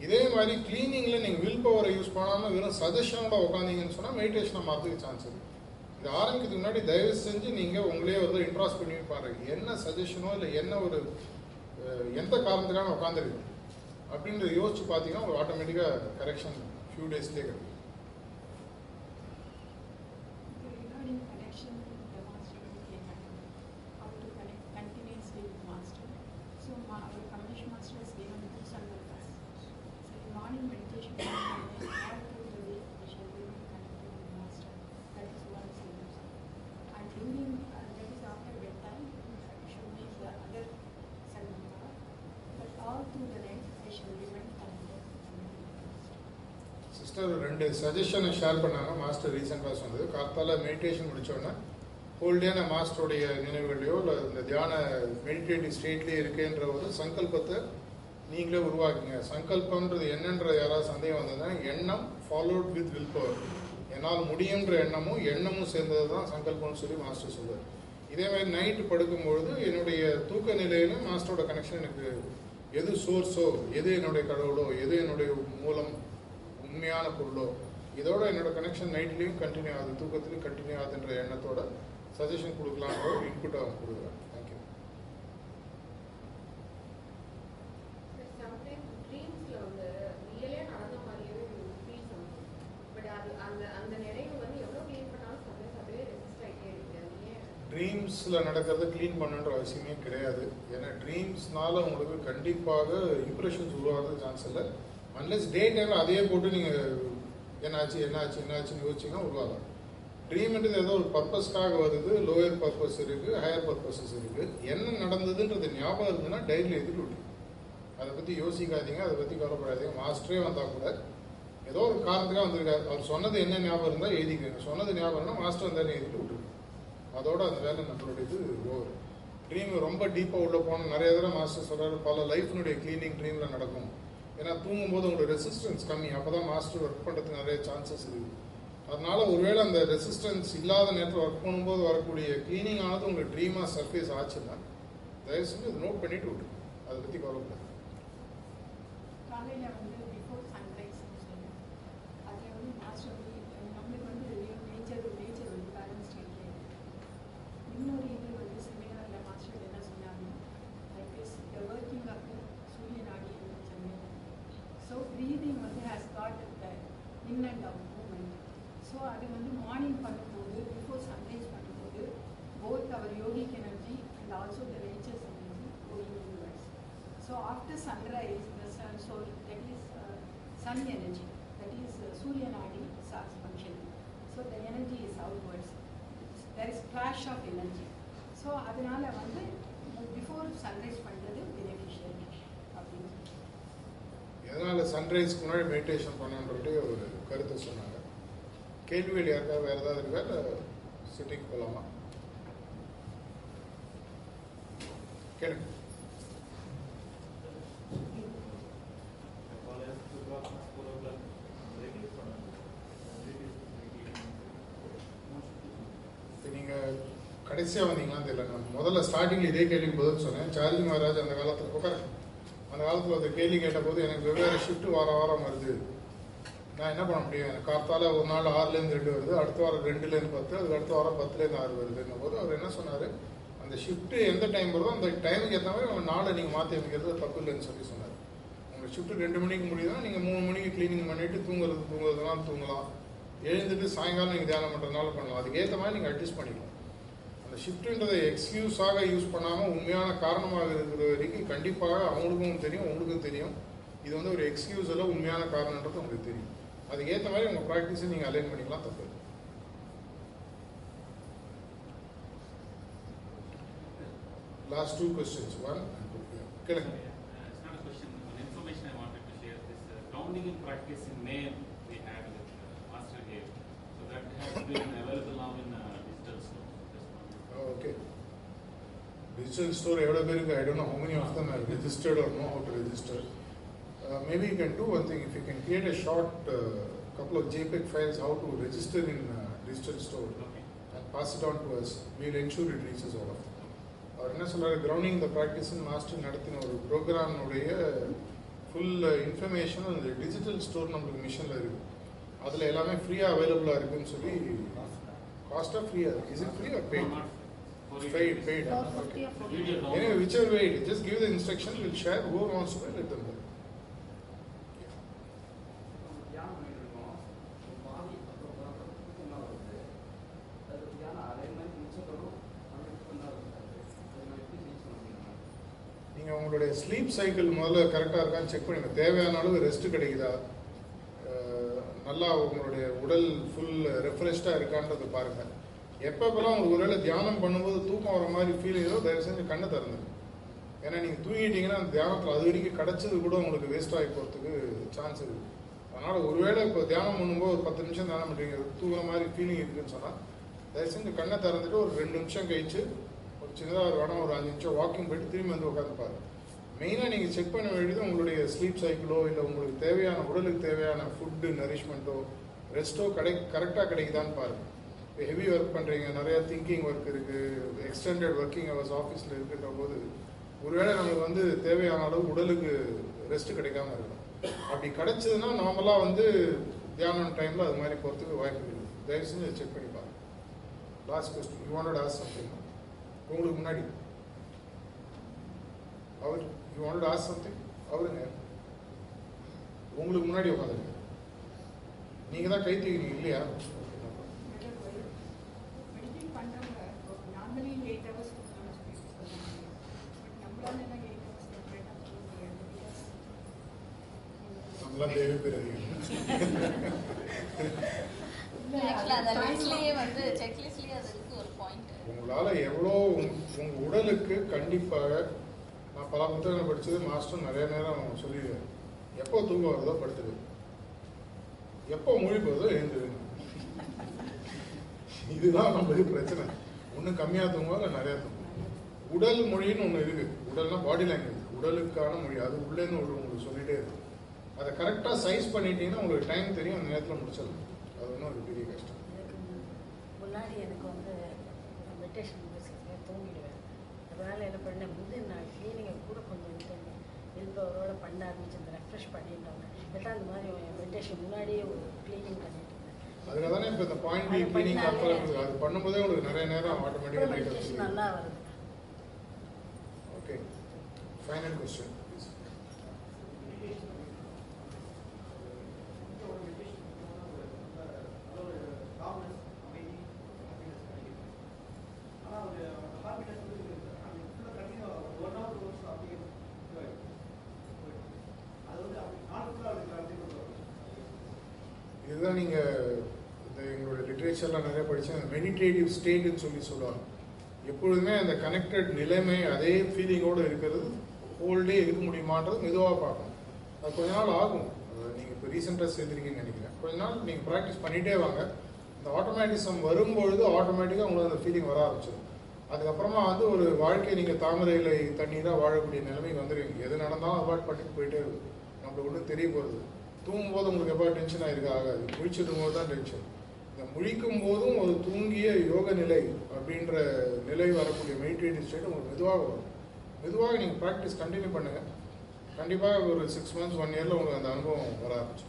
A: இதே மாதிரி க்ளீனிங்கில் நீங்கள் வில் பவரை யூஸ் பண்ணாமல் வெறும் சஜஷனோட உட்காந்தீங்கன்னு சொன்னால் மெடிடேஷனை மாறதுக்கு சான்ஸ் இருக்குது இது ஆரம்பிக்கிறதுக்கு முன்னாடி தயவு செஞ்சு நீங்கள் உங்களே வந்து இன்ட்ராஸ் பண்ணி பாருங்க. என்ன சஜஷனோ இல்லை என்ன ஒரு எந்த காரணத்துக்கான உட்காந்துருக்கு அப்படின்றத யோசிச்சு பார்த்தீங்கன்னா ஒரு ஆட்டோமேட்டிக்காக கரெக்ஷன் ஃபியூ டேஸ்லேயே கிடைக்கும்
G: Regarding connection with the master who came back, how to connect continuously with master. So ma- our Kamesh master has given books and us. So in morning meditation, all through the day, we shall be connected with master. That is one solution. And during, uh, that is after bedtime, we should make the other sadhana. But all through the night, I shall remain connected with master.
A: Sister ரெண்டு சஜஷனை share பண்ணாங்க master ரீசெண்டாக சொன்னது காத்தால meditation முடிச்சோடனே whole day நான் மாஸ்டருடைய நினைவுகளையோ இல்லை இந்த தியான மெடிடேட்டிவ் ஸ்டேட்லேயே இருக்கேன்ற ஒரு சங்கல்பத்தை நீங்களே உருவாக்குங்க. சங்கல்பன்றது என்னன்ற யாராவது சந்தேகம் வந்ததுன்னா எண்ணம் ஃபாலோட் வித் வில் பவர் என்னால் முடியுன்ற எண்ணமும் எண்ணமும் சேர்ந்தது தான் சங்கல்பம்னு சொல்லி மாஸ்டர் சொல்லுவார் இதே மாதிரி நைட்டு படுக்கும்பொழுது என்னுடைய தூக்க நிலையில மாஸ்டரோட கனெக்ஷன் எனக்கு எது சோர்ஸோ எது என்னுடைய கடவுளோ எது என்னுடைய மூலம் உண்மையான பொருளோ? இதோட என்னோட கனெக்ஷன் நைட்லேயும் கண்டினியூ ஆகுது. தூக்கத்துலையும் கண்டினியூ ஆகுதுன்ற எண்ணத்தோட சஜஷன் கொடுக்கலான்ற ஒரு இன்புட் அவங்க கொடுக்குறேன் தேங்க்யூ
H: ட்ரீம்ஸில்
A: நடக்கிறத க்ளீன் பண்ணுன்ற அவசியமே கிடையாது. ஏன்னா ட்ரீம்ஸ்னால உங்களுக்கு கண்டிப்பாக இம்ப்ரெஷன்ஸ் உருவாகிறது சான்ஸ் இல்லை. அன்லெஸ் டே டைமில் அதையே போட்டு நீங்கள் என்னாச்சு என்னாச்சு என்னாச்சுன்னு யோசிச்சிங்கன்னா உருவாகும் ட்ரீம்ன்றது ஏதோ ஒரு பர்பஸ்க்காக வருது லோயர் பர்பஸ் இருக்குது ஹையர் பர்பஸஸ் இருக்குது என்ன நடந்ததுன்றது ஞாபகம் இருந்ததுன்னா டைரியில் எழுதிட்டு விட்டு அதை பற்றி யோசிக்காதீங்க அதை பற்றி கவலைப்படாதீங்க. மாஸ்டரே வந்தால் கூட ஏதோ ஒரு காரணத்துக்காக வந்திருக்காரு. அவர் சொன்னது என்ன ஞாபகம் இருந்தால் எழுதிக்கிறேன் சொன்னது ஞாபகம்னா மாஸ்டர் வந்தாலும் எழுதிட்டு விட்டுருங்க அதோட அந்த வேலை நம்மளுடைய இது ஓவர் ட்ரீம் ரொம்ப டீப்பாக உள்ளே போனோம் நிறைய தடவை மாஸ்டர் சொல்கிறார் பல லைஃப்னுடைய க்ளீனிங் ட்ரீமில் நடக்கும். ஏன்னா தூங்கும்போது உங்களோட ரெசிஸ்டன்ஸ் கம்மி. அப்போ தான் மாஸ்டர் ஒர்க் பண்ணுறதுக்கு நிறைய சான்சஸ் இருக்குது அதனால ஒருவேளை அந்த ரெசிஸ்டன்ஸ் இல்லாத நேரத்தில் ஒர்க் பண்ணும்போது வரக்கூடிய க்ளீனிங் ஆனது உங்களுக்கு ட்ரீமாக சர்ஃபேஸ் ஆச்சுன்னா தயவு செஞ்சு அதை நோட் பண்ணிட்டு விட்டுருங்க. அதை பற்றி கவலைப்படாது
G: காலையில் வந்து பிஃபோர் சன்ரைஸ் சொல்லுவோம் அதில் வந்து மாஸ்டர் வந்து நம்மளுக்கு வந்து நேச்சர் நேச்சர் வந்து பேலன்ஸ் ஸ்டேட்லேயே இன்னொரு இது வந்து செமினாரில் மாஸ்டர் என்ன சொன்னாங்க like is the working of the surya nadi சொன்னேன் ஸோ ப்ரீதிங் வந்து has got the in and out movement so அது வந்து மார்னிங் பண்ணும்போது பிஃபோர் சன்ரைஸ் பண்ணும்போது both our yogic energy and also the nature's energy going inwards So after sunrise, the sun, so that is uh, sun energy, that is uh, Surya Nadi starts functioning. So the energy is outwards. There is flash of energy. So அதனால வந்து before sunrise பண்றது beneficial அப்படின்னு
A: எதனால சன்ரைஸ்க்கு முன்னாடி meditation பண்ணணுன்றது ஒரு கருத்தை சொன்னாங்க. கேள்விகள் யாருக்காவது வேறு ஏதாவது இருக்கா? இல்லை சிட்டிக்கு போகலாமா கேளுங்க. இப்போ நீங்கள் கடைசியாக வந்தீங்களான்னு தெரியல. நான் முதல்ல ஸ்டார்டிங்கில் இதே கேள்விக்கு பதில் சொன்னேன். சார்ஜி மகாராஜ் அந்த காலத்தில் உட்கார அந்த காலத்தில் அந்த கேள்வி கேட்டபோது எனக்கு வெவ்வேறு ஷிஃப்ட் வார வாரம் வருது. நான் என்ன பண்ண முடியும்? எனக்கு காத்தால ஒரு நாள் ஆறுலேருந்து ரெண்டு வருது அடுத்த வாரம் ரெண்டுலேருந்து பத்து அதுக்கு அடுத்த வாரம் பத்துலேருந்து ஆறு வருதுன்னும் போது அவர் என்ன சொன்னார்? அந்த ஷிஃப்ட்டு எந்த டைம் வருதோ அந்த டைமுக்கு ஏற்ற மாதிரி உங்கள் நாளை நீங்கள் மாற்றி அமைக்கிறது தப்பு இல்லைன்னு சொல்லி சொன்னார். உங்கள் ஷிஃப்ட்டு ரெண்டு மணிக்கு முடியுதுன்னா நீங்கள் மூணு மணிக்கு க்ளீனிங் பண்ணிவிட்டு தூங்குறது தூங்குறதுலாம் தூங்கலாம். எழுந்துட்டு சாயங்காலம் நீங்கள் தியானம் பண்ணுறதுனால பண்ணலாம். அதுக்கேற்ற மாதிரி நீங்கள் அட்ஜஸ்ட் பண்ணிக்கலாம். அந்த ஷிஃப்ட்டுன்றதை எக்ஸ்கியூஸாக யூஸ் பண்ணாமல் உண்மையான காரணமாக இருக்கிற வரைக்கும் கண்டிப்பாக அவங்களுக்கும் தெரியும் உங்களுக்கும் தெரியும். இது வந்து ஒரு எக்ஸ்கியூஸ் இல்லை உண்மையான காரணன்றது உங்களுக்கு தெரியும். அதுக்கு ஏற்ற மாதிரி உங்கள் ப்ராக்டிஸை நீங்கள் அலைன் பண்ணிக்கலாம் தப்பு லாஸ்ட் டூ கொஸ்டின்ஸ் ஒன்
F: கிளம்பி grounding in practice in May we had with uh, Master here. So that has been available wanted-
A: okay digital store எவ்வளோ பேருக்கு I don't know how many of them have registered or know how to register maybe you can do one thing if you can create a short couple of JPEG files how to register in uh, digital store
F: Okay.
A: and pass it on to us. We'll ensure it reaches all of them. அவர் என்ன சொல்றாரு grounding த practice master நடத்தின ஒரு ப்ரோக்ராம்னுடைய full information அந்த digital store நம்மளுக்கு மிஷனில் இருக்கு அதில் எல்லாமே ஃப்ரீயாக அவைலபிளாக இருக்குன்னு சொல்லி காஸ்ட்டாக ஃப்ரீயாக
F: is it
E: free or No, paid
F: Video
E: fifty.
F: download.
A: Anyway, whichever way it is, just give the instruction, we'll share, who wants to let them
I: பண்ணுறேன்
A: நீங்கள் உங்களுடைய ஸ்லீப் சைக்கிள் முதல்ல கரெக்டாக இருக்கான்னு செக் பண்ணுங்க தேவையான அளவு ரெஸ்ட் கிடைக்குதா? நல்லா உங்களுடைய உடல் ஃபுல் ரெஃப்ரெஷ்டாக இருக்கான்றதை பாருங்க. எப்பப்பெல்லாம் உங்களுக்கு ஒருவேளை தியானம் பண்ணும்போது தூக்கம் வர மாதிரி ஃபீல் ஏதோ தயவு செஞ்சு கண்ணை திறந்து. ஏன்னா நீங்கள் தூங்கிட்டீங்கன்னா அந்த தியானத்தில் அது வரைக்கும் கிடைச்சது கூட உங்களுக்கு வேஸ்ட் ஆகி போகிறதுக்கு சான்ஸ் இருக்குது அதனால் ஒருவேளை இப்போ தியானம் பண்ணும்போது ஒரு பத்து நிமிஷம் தியானம் பண்ணுறீங்க தூங்குற மாதிரி ஃபீலிங் இருக்குதுன்னு சொன்னால் தயவு செஞ்சு கண்ணை திறந்துட்டு ஒரு ரெண்டு நிமிஷம் கழிச்சு ஒரு சின்னதாக ஒரு இடம் ஒரு அஞ்சு நிமிஷம் வாக்கிங் போயிட்டு திரும்பி வந்து உட்காந்துப்பாரு மெயினாக நீங்கள் செக் பண்ண வேண்டியது உங்களுடைய ஸ்லீப் சைக்கிளோ இல்லை உங்களுக்கு தேவையான உடலுக்கு தேவையான ஃபுட்டு நரிஷ்மெண்ட்டோ ரெஸ்ட்டோ கிடை கரெக்டாக கிடைக்குதான்னு பாருங்கள் ஹெவி ஒர்க் பண்ணுறீங்க நிறையா திங்கிங் ஒர்க் இருக்குது எக்ஸ்டெண்டட் ஒர்க்கிங் ஹவர்ஸ் ஆஃபீஸில் இருக்குன்ற போது ஒருவேளை நமக்கு வந்து தேவையான அளவு உடலுக்கு ரெஸ்ட் கிடைக்காம இருக்கும் அப்படி கிடைச்சதுன்னா நார்மலாக வந்து தியானம் டைமில் அது மாதிரி போகிறதுக்கு வாய்ப்பு இருக்குது தயவு செஞ்சு செக் பண்ணி பாருங்க. Last question you wanted as something உங்களுக்கு முன்னாடி. அவர் யூ வாண்டட் ஆஸ் சம்திங் அவருங்க. உங்களுக்கு முன்னாடி உட்காந்துருங்க நீங்கள் தான் கை தூக்கிறீங்க இல்லையா
G: மெடிடேட் பண்ணுறவங்க நார்மலி எயிட் ஹவர்ஸ் நம்மளால எல்லாம் எயிட் ஹவர்ஸ் முடியாது
A: நம்மளாம் தேவை உங்களால் எவ்வளோ உடலுக்கு கண்டிப்பாக நான் பல புத்தகங்கள் படித்தது மாஸ்டர் நிறைய நேரம் சொல்லிடுவேன் எப்போ தூக்கம் வருதோ படுத்துடு. எப்போ மொழி போதோ இதுதான் நம்மளுக்கு பிரச்சனை. ஒன்று கம்மியாக தூங்குவோம் இல்லை நிறையா தூங்குவோம் உடல் மொழின்னு ஒன்று இருக்குது உடல்னா பாடி லாங்குவேஜ் உடலுக்கான மொழி. அது உள்ளேன்னு ஒரு உங்களுக்கு சொல்லிகிட்டே இருக்கும் அதை கரெக்டாக சைஸ் பண்ணிட்டீங்கன்னா உங்களுக்கு டைம் தெரியும். அந்த நேரத்தில் முடிச்சிடலாம். அது ஒன்றும் ஒரு பெரிய கஷ்டம்.
J: முன்னாடி எனக்கு வந்து மெடிடேஷன் பேசிக்கிறேன் தூங்கிடுவேன். அதனால் என்ன பண்ணேன்? முந்தின நாள் க்ளீனிங்கை கூட கொஞ்சம் விட்டு வில்பவரோட பண்ண ஆரம்பிச்சு அந்த ரெஃப்ரெஷ் பண்ணிட்டோங்க இல்லாட்டா அந்த மாதிரி மெடிடேஷன் முன்னாடியே ஒரு க்ளீனிங் பண்ணி
A: அதுக்காக தானே இப்போ இந்த பாயிண்ட் பி க்ளீனிங் அப்புறம் அது பண்ணும்போதே உங்களுக்கு நிறைய நேரம் ஆட்டோமேட்டிக்காக
J: மெடிடேஷன் நல்லா வருது.
A: ஓகே ஃபைனல் கொஸ்டின் இதுதான் நீங்கள் இந்த எங்களோட லிட்ரேச்சர்லாம் நிறைய படித்தேன் மெடிடேட்டிவ் ஸ்டேட்டுன்னு சொல்லி சொல்லுவாங்க. எப்பொழுதுமே அந்த கனெக்டட் நிலைமை அதே ஃபீலிங்கோடு இருக்கிறது ஹோல் டே இருக்க முடியுமான்றது மெதுவாக பார்க்கணும். அது கொஞ்ச நாள் ஆகும். நீங்கள் இப்போ ரீசெண்டாக சேர்ந்துருக்கீங்கன்னு நினைக்கிறேன். கொஞ்ச நாள் நீங்கள் ப்ராக்டிஸ் பண்ணிகிட்டே வாங்க. இந்த ஆட்டோமேட்டிசம் வரும்பொழுது ஆட்டோமேட்டிக்காக உங்களுக்கு அந்த ஃபீலிங் வர ஆரம்பிச்சிடும். அதுக்கப்புறமா வந்து ஒரு வாழ்க்கை நீங்கள் தாமரையில் தண்ணீராக வாழக்கூடிய நிலைமைக்கு வந்துடுவீங்க எது நடந்தாலும் அவாய்ட் பண்ணிட்டு போயிட்டே இருக்கும். நம்மளுக்கு ஒன்றும் தெரிய போகிறது தூங்கும் போது உங்களுக்கு எப்போ டென்ஷன் ஆயிருக்க ஆகாது. குளிச்சிடும் போது தான் டென்ஷன் இந்த முழிக்கும் போதும் ஒரு தூங்கிய யோக நிலை அப்படின்ற நிலை வரக்கூடிய மெடிடேட்டிவ் ஸ்டேட் உங்களுக்கு மெதுவாக வரும். மெதுவாக நீங்கள் ப்ராக்டிஸ் கண்டினியூ பண்ணுங்கள் கண்டிப்பாக ஒரு சிக்ஸ் மந்த்ஸ் ஒன் இயரில் உங்களுக்கு அந்த அனுபவம் வர
K: ஆரம்பிச்சு